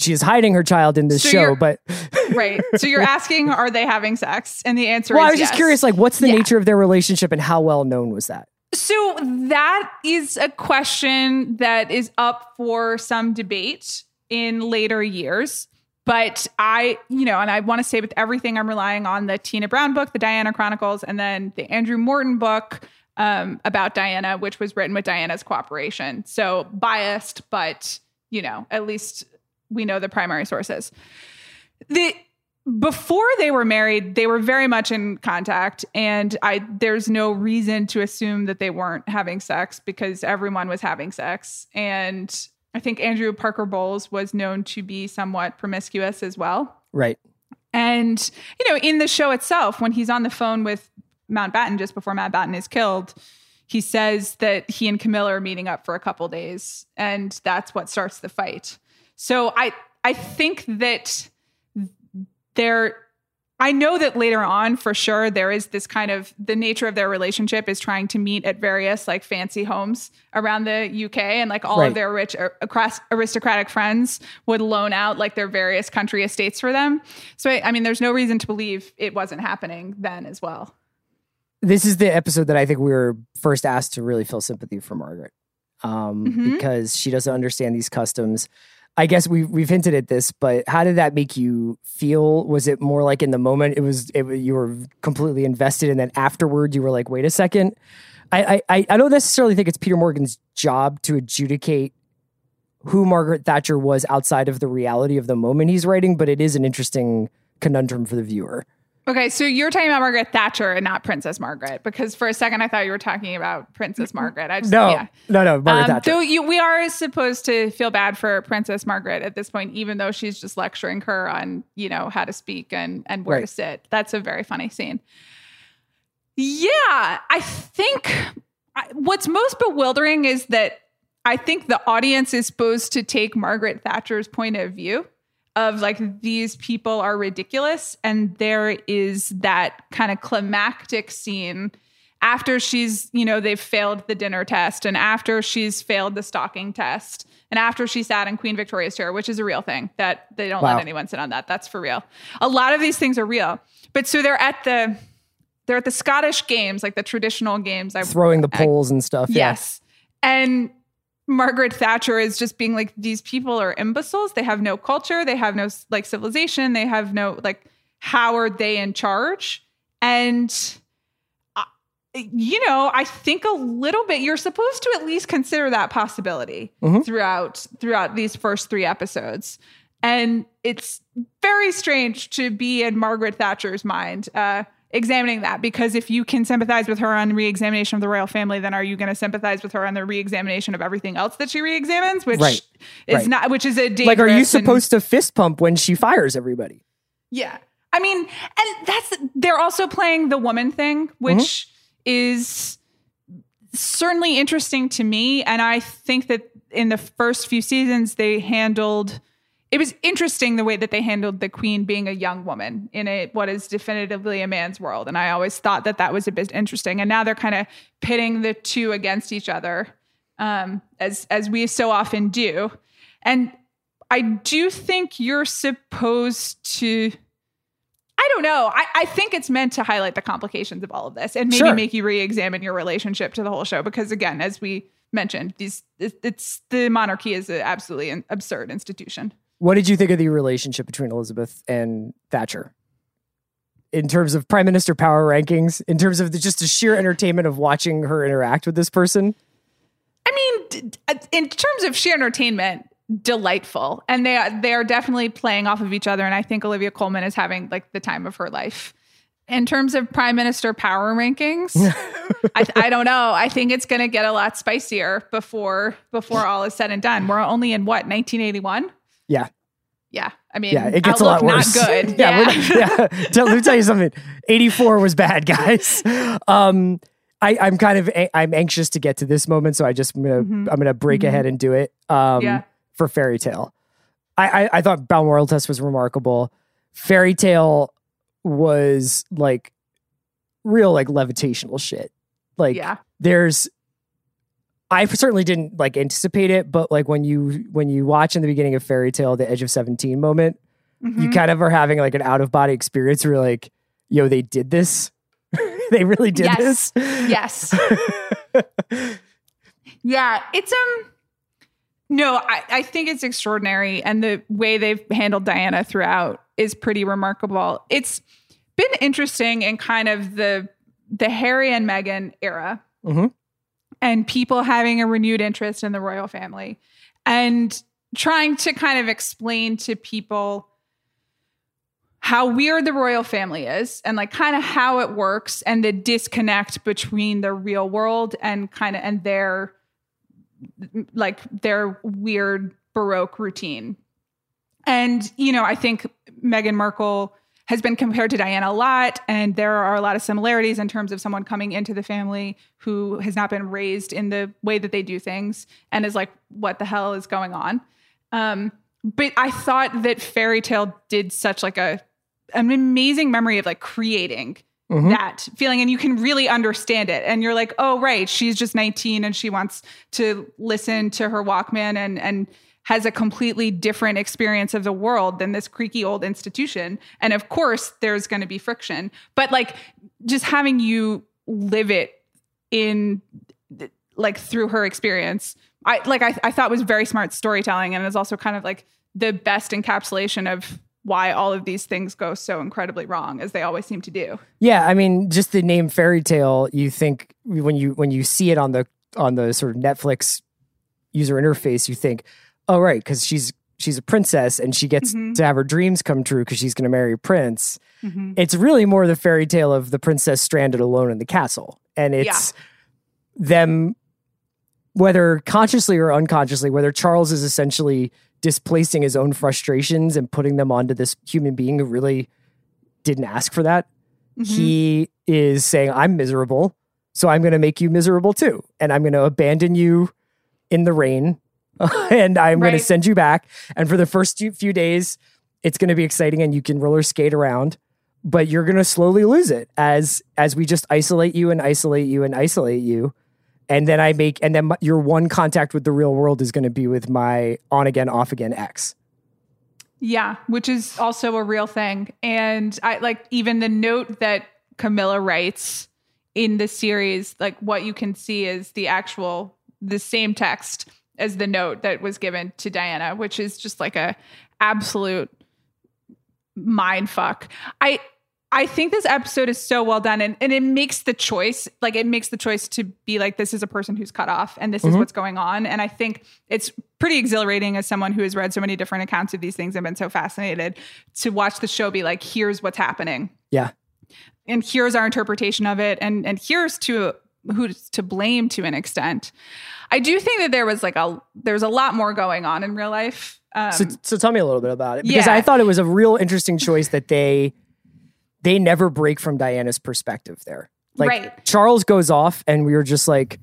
She is hiding her child in this So show, but Right. So you're asking, are they having sex? And the answer is well, is I was just curious, like, what's the Yeah. nature of their relationship and how well known was that? So that is a question that is up for some debate in later years. But I, you know, and I want to say with everything, I'm relying on the Tina Brown book, the Diana Chronicles, and then the Andrew Morton book um, about Diana, which was written with Diana's cooperation. So biased, but, you know, at least we know the primary sources. The before they were married, they were very much in contact, and I there's no reason to assume that they weren't having sex because everyone was having sex. And I think Andrew Parker Bowles was known to be somewhat promiscuous as well. Right. And, you know, in the show itself, when he's on the phone with Mountbatten just before Mountbatten is killed, he says that he and Camilla are meeting up for a couple days, and that's what starts the fight. So I I think that there I know that later on for sure there is this kind of the nature of their relationship is trying to meet at various like fancy homes around the UK and like all Right. of their rich across aristocratic friends would loan out like their various country estates for them. So I, I mean there's no reason to believe it wasn't happening then as well. This is the episode that I think we were first asked to really feel sympathy for Margaret um, Mhm. because she doesn't understand these customs. I guess we we've hinted at this, but how did that make you feel? Was it more like in the moment it was it, you were completely invested, and then afterward you were like, wait a second. I, I I don't necessarily think it's Peter Morgan's job to adjudicate who Margaret Thatcher was outside of the reality of the moment he's writing, but it is an interesting conundrum for the viewer. Okay, so you're talking about Margaret Thatcher and not Princess Margaret because for a second I thought you were talking about Princess Margaret. I just No, yeah. no, no, Margaret Um, Thatcher. though you, we are supposed to feel bad for Princess Margaret at this point, even though she's just lecturing her on, you know, how to speak and and where to sit. That's a very funny scene. Yeah, I think I- what's most bewildering is that I think the audience is supposed to take Margaret Thatcher's point of view of like these people are ridiculous, and there is that kind of climactic scene after she's, you know, they've failed the dinner test and after she's failed the stalking test and after she sat in Queen Victoria's chair, which is a real thing that they don't Wow. let anyone sit on that. That's for real. A lot of these things are real. But so they're at the they're at the Scottish games, like the traditional games. I Throwing the poles and stuff. yeah. Yes. And Margaret Thatcher is just being like, these people are imbeciles. They have no culture. They have no like civilization. They have no like, how are they in charge? And, uh, you know, I think a little bit, you're supposed to at least consider that possibility Mhm. throughout, throughout these first three episodes. And it's very strange to be in Margaret Thatcher's mind. Uh, examining that because if you can sympathize with her on re-examination of the royal family then are you going to sympathize with her on the re-examination of everything else that she re-examines which Right. is Right. not which is a dangerous Like, are you and- supposed to fist pump when she fires everybody? yeah i mean and that's they're also playing the woman thing which mm-hmm. is certainly interesting to me and i think that in the first few seasons they handled it was interesting the way that they handled the queen being a young woman in a what is definitively a man's world and i always thought that that was a bit interesting and now they're kind of pitting the two against each other um, as as we so often do. And I do think you're supposed to. I don't know. I, I think it's meant to highlight the complications of all of this and maybe Sure. make you re-examine your relationship to the whole show because again, as we mentioned, these it- it's the monarchy is an absolutely an absurd institution. What did you think of the relationship between Elizabeth and Thatcher? In terms of prime minister power rankings, in terms of the, just the sheer entertainment of watching her interact with this person? I mean, d- uh, in terms of sheer entertainment, delightful, and they are they are definitely playing off of each other. And I think Olivia Colman is having like the time of her life. In terms of prime minister power rankings, I, I don't know. I think it's going to get a lot spicier before before all is said and done. We're only in what 1981. Yeah. Yeah, I mean, Yeah, it gets outlook a lot worse. Not good. yeah, yeah. not- yeah. Tell- let me tell you something. 84 was bad, guys. Um, I, I'm kind of a- I'm anxious to get to this moment, so I just I'm gonna Mhm. I'm gonna break Mhm. ahead and do it. Um, Yeah. for Fairy Tale, I, I I thought Balmoral Test was remarkable. Fairy Tale was like real like levitational shit. Like yeah. there's I certainly didn't like anticipate it, but like when you when you watch in the beginning of Fairy Tale, the Edge of Seventeen moment, you Mhm. kind of are having like an out of body experience where you're like, yo, they did this. they really did Yes. this. Yes. Yeah, it's um no, I, I think it's extraordinary and the way they've handled Diana throughout is pretty remarkable. It's been interesting in kind of the the Harry and Meghan era Mhm. And people having a renewed interest in the royal family and trying to kind of explain to people how weird the royal family is and like kind of how it works and the disconnect between the real world and kind of and their like their weird baroque routine. And you know i think meghan markle has been compared to diana a lot and there are a lot of similarities in terms of someone coming into the family who has not been raised in the way that they do things and is like what the hell is going on um but i thought that fairy tale did such like a an amazing memory of like creating Mhm. that feeling and you can really understand it and you're like oh right she's just 19 and she wants to listen to her walkman and and has a completely different experience of the world than this creaky old institution. And of course there's going to be friction but like just having you live it in like through her experience i like i, I thought was very smart storytelling and is also kind of like the best encapsulation of why all of these things go so incredibly wrong as they always seem to do. Yeah, I mean, just the name fairy tale, you think when you when you see it on the on the sort of Netflix user interface, you think, oh right, because she's she's a princess and she gets Mhm. to have her dreams come true because she's going to marry a prince. Mhm. It's really more the fairy tale of the princess stranded alone in the castle, and it's them, whether consciously or unconsciously, whether Charles is essentially displacing his own frustrations and putting them onto this human being who really didn't ask for that Mhm. he is saying, I'm miserable, so I'm going to make you miserable too. And I'm going to abandon you in the rain and I'm going to send you back. And for the first few- few days, it's going to be exciting and you can roller skate around, but you're going to slowly lose it as as we just isolate you and isolate you and isolate you. And then I make and then my, your one contact with the real world is going to be with my on again off again ex. Yeah, which is also a real thing. And I like even the note that Camilla writes in the series, like what you can see is the actual the same text as the note that was given to Diana, which is just like a absolute mind fuck. I I think this episode is so well done and, and it makes the choice, like it makes the choice to be like, this is a person who's cut off and this is Mhm. what's going on. And I think it's pretty exhilarating as someone who has read so many different accounts of these things and been so fascinated to watch the show be like, here's what's happening. Yeah. And here's our interpretation of it. And and here's to who's to blame to an extent. I do think that there was like a there's a lot more going on in real life. Um, so, so tell me a little bit about it because yeah. I thought it was a real interesting choice that they they never break from Diana's perspective there. Like Right. Charles goes off and we were just like,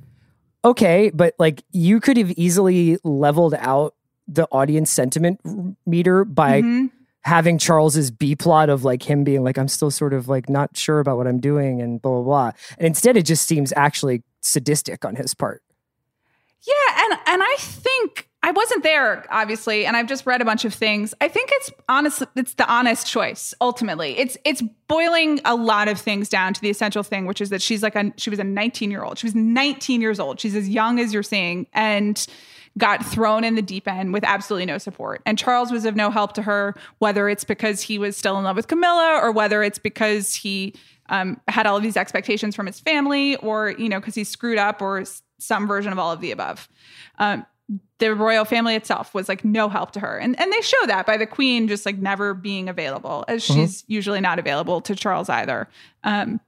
okay, but like you could have easily leveled out the audience sentiment meter by mhm. Having Charles's B plot of like him being like, I'm still sort of like not sure about what I'm doing and blah blah blah. And instead it just seems actually sadistic on his part. Yeah, and and I think I wasn't there, obviously, and I've just read a bunch of things. I think it's honest. It's the honest choice. Ultimately, it's it's boiling a lot of things down to the essential thing, which is that she's like a she was a 19 year old. She was 19 years old. She's as young as you're seeing, and got thrown in the deep end with absolutely no support. And Charles was of no help to her, whether it's because he was still in love with Camilla or whether it's because he um, had all of these expectations from his family or, you know, because he screwed up or some version of all of the above. Um, the royal family itself was like no help to her. And and they show that by the queen just like never being available, as mm-hmm. she's usually not available to Charles either. Um,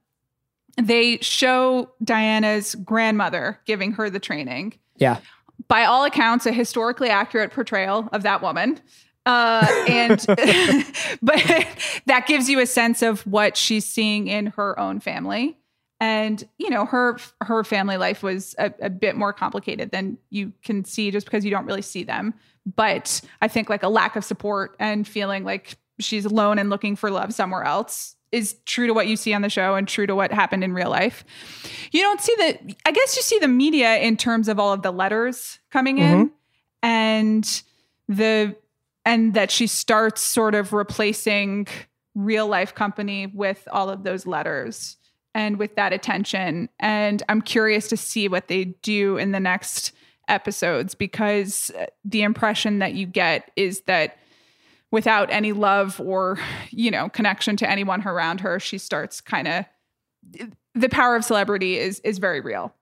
they show Diana's grandmother giving her the training. Yeah by all accounts, a historically accurate portrayal of that woman. Uh, and but that gives you a sense of what she's seeing in her own family and you know her her family life was a, a, bit more complicated than you can see just because you don't really see them but i think like a lack of support and feeling like she's alone and looking for love somewhere else is true to what you see on the show and true to what happened in real life. You don't see the I guess you see the media in terms of all of the letters coming in mm-hmm. and the and that she starts sort of replacing real life company with all of those letters and with that attention and I'm curious to see what they do in the next episodes because the impression that you get is that without any love or you know connection to anyone around her she starts kind of the power of celebrity is is very real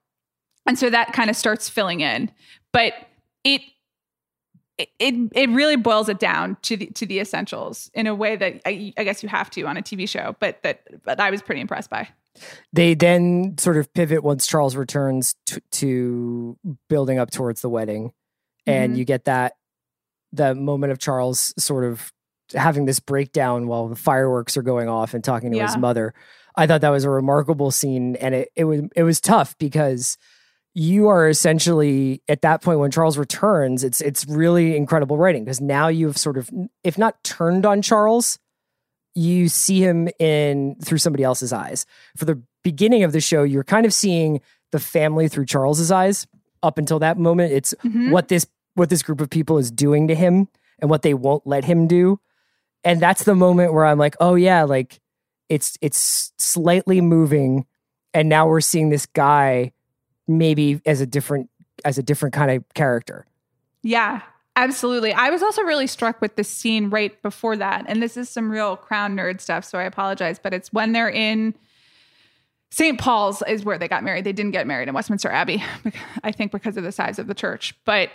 and so that kind of starts filling in but it it it really boils it down to the to the essentials in a way that I, I guess you have to on a TV show, but that but I was pretty impressed by. They then sort of pivot once Charles returns to, to building up towards the wedding, and mm-hmm. you get that the moment of Charles sort of having this breakdown while the fireworks are going off and talking to yeah. his mother. I thought that was a remarkable scene and it, it was it was tough because you are essentially at that point when Charles returns, it's it's really incredible writing because now you've sort of if not turned on Charles, you see him in through somebody else's eyes. For the beginning of the show, you're kind of seeing the family through Charles's eyes. Up until that moment, it's mm-hmm. what this what this group of people is doing to him and what they won't let him do. And that's the moment where I'm like, oh yeah, like it's it's slightly moving and now we're seeing this guy maybe as a different as a different kind of character. Yeah, absolutely. I was also really struck with the scene right before that. And this is some real crown nerd stuff, so I apologize, but it's when they're in St. Paul's is where they got married. They didn't get married in Westminster Abbey, I think because of the size of the church. But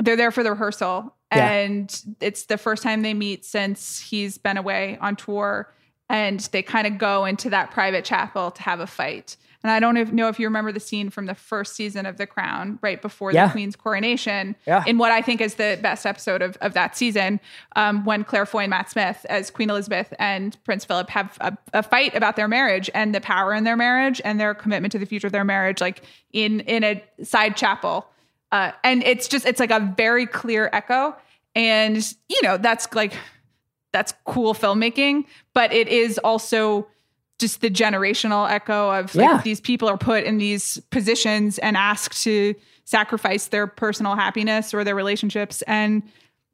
they're there for the rehearsal yeah. and it's the first time they meet since he's been away on tour and they kind of go into that private chapel to have a fight and i don't know if you remember the scene from the first season of the crown right before yeah. the queen's coronation yeah. in what i think is the best episode of, of that season um, when claire foy and matt smith as queen elizabeth and prince philip have a, a, fight about their marriage and the power in their marriage and their commitment to the future of their marriage like in in a side chapel uh, and it's just it's like a very clear echo and you know that's like that's cool filmmaking but it is also just the generational echo of like yeah. these people are put in these positions and asked to sacrifice their personal happiness or their relationships and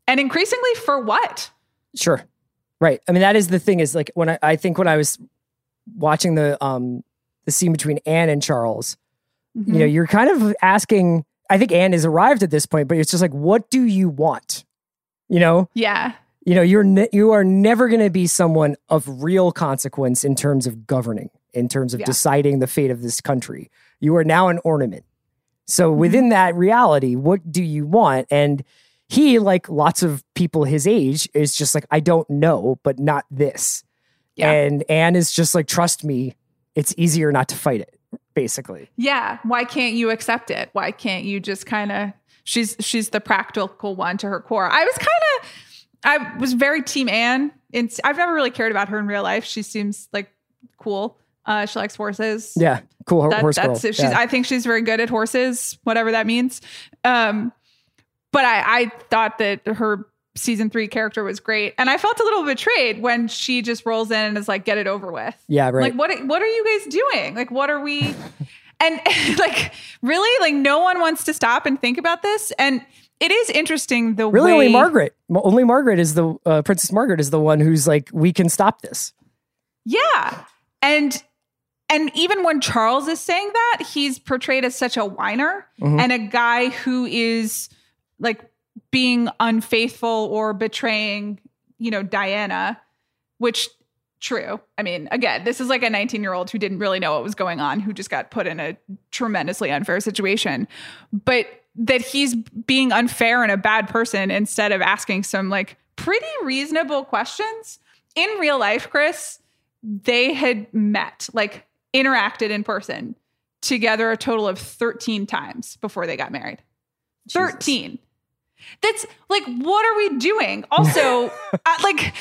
and increasingly for what sure right i mean that is the thing is like when i, I think when i was watching the um the scene between anne and charles mm-hmm. you know you're kind of asking I think Anne has arrived at this point, but it's just like, what do you want? You know? Yeah. You know, you're ne- you are never going to be someone of real consequence in terms of governing, in terms of yeah. deciding the fate of this country. You are now an ornament. So mm-hmm. within that reality, what do you want? And he, like lots of people his age, is just like, I don't know, but not this. Yeah. And Anne is just like, trust me, it's easier not to fight it basically. Yeah. Why can't you accept it? Why can't you just kind of she's she's the practical one to her core. I was kind of I was very team Anne. In, I've never really cared about her in real life. She seems like cool. Uh, she likes horses. Yeah, cool that, horse that's, girl. She's, yeah. I think she's very good at horses, whatever that means. Um, but I, I thought that her season three character was great. And I felt a little betrayed when she just rolls in and is like, get it over with. Yeah, right. Like, what, what are you guys doing? Like, what are we? and like really like no one wants to stop and think about this and it is interesting the Really, way only Margaret. Only Margaret is the uh, Princess Margaret is the one who's like, we can stop this. Yeah. And and even when Charles is saying that, he's portrayed as such a whiner Mhm. and a guy who is like being unfaithful or betraying, you know, Diana, which true. I mean, again, this is like a 19-year-old who didn't really know what was going on, who just got put in a tremendously unfair situation. But that he's being unfair and a bad person instead of asking some like pretty reasonable questions. In real life, Chris, they had met, like interacted in person together a total of 13 times before they got married. 13. That's like, what are we doing? Also, uh, like,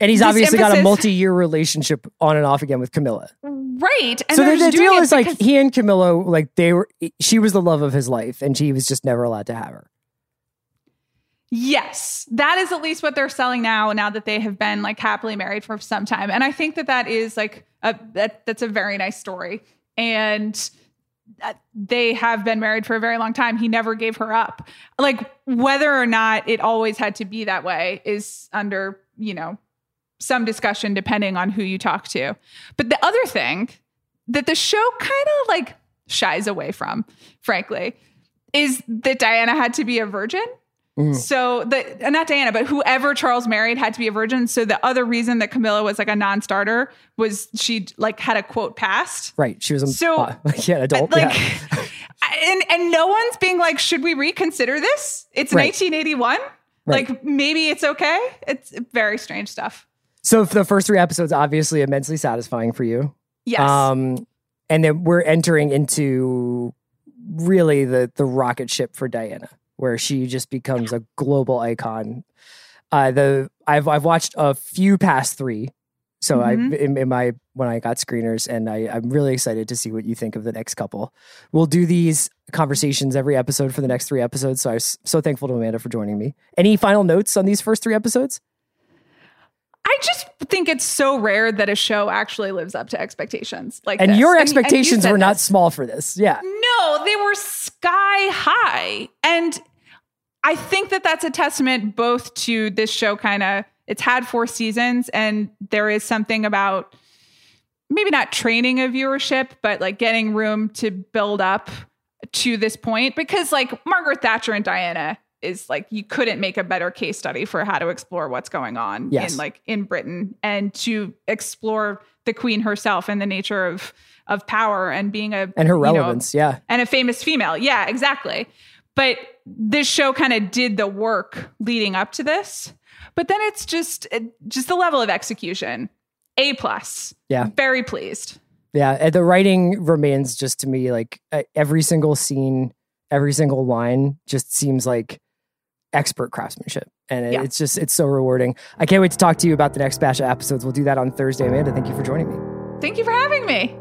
And he's obviously got a multi-year relationship on and off again with Camilla. right. And so the, the deal is like he and Camilla, like they were, she was the love of his life, and he was just never allowed to have her. Yes, that is at least what they're selling now. Now that they have been like happily married for some time, and I think that that is like a that that's a very nice story. And Uh, they have been married for a very long time. He never gave her up. Like whether or not it always had to be that way is under you know some discussion depending on who you talk to. But the other thing that the show kind of like shies away from, frankly, is that Diana had to be a virgin. Mm. So the not Diana, but whoever Charles married had to be a virgin. So the other reason that Camilla was like a non-starter was she like had a quote past. Right? She was a So, uh, yeah, adult. Like, yeah. and and no one's being like, should we reconsider this? It's Right. 1981. Right. Like maybe it's okay. It's very strange stuff. So for the first three episodes, obviously immensely satisfying for you. Yes. Um, and then we're entering into really the the rocket ship for Diana, where she just becomes a global icon. Uh, the I've I've watched a few past three, so I Mhm. in, in my when I got screeners, and I I'm really excited to see what you think of the next couple. We'll do these conversations every episode for the next three episodes. So I'm so thankful to Amanda for joining me. Any final notes on these first three episodes? I just think it's so rare that a show actually lives up to expectations. Like And this. your you expectations said were not this. small for this. Yeah. No, they were sky high. And I think that that's a testament both to this show kind of it's had four seasons and there is something about maybe not training a viewership, but like getting room to build up to this point because like Margaret Thatcher and Diana is like you couldn't make a better case study for how to explore what's going on Yes. in like in Britain and to explore the queen herself and the nature of of power and being a And her you know, relevance. yeah. and a famous female. Yeah, exactly. But this show kind of did the work leading up to this. But then it's just just the level of execution. A plus. Yeah. Very pleased. Yeah, the writing remains just to me like every single scene, every single line just seems like expert craftsmanship. And Yeah. it's just it's so rewarding. I can't wait to talk to you about the next batch of episodes. We'll do that on Thursday. Amanda, thank you for joining me. Thank you for having me.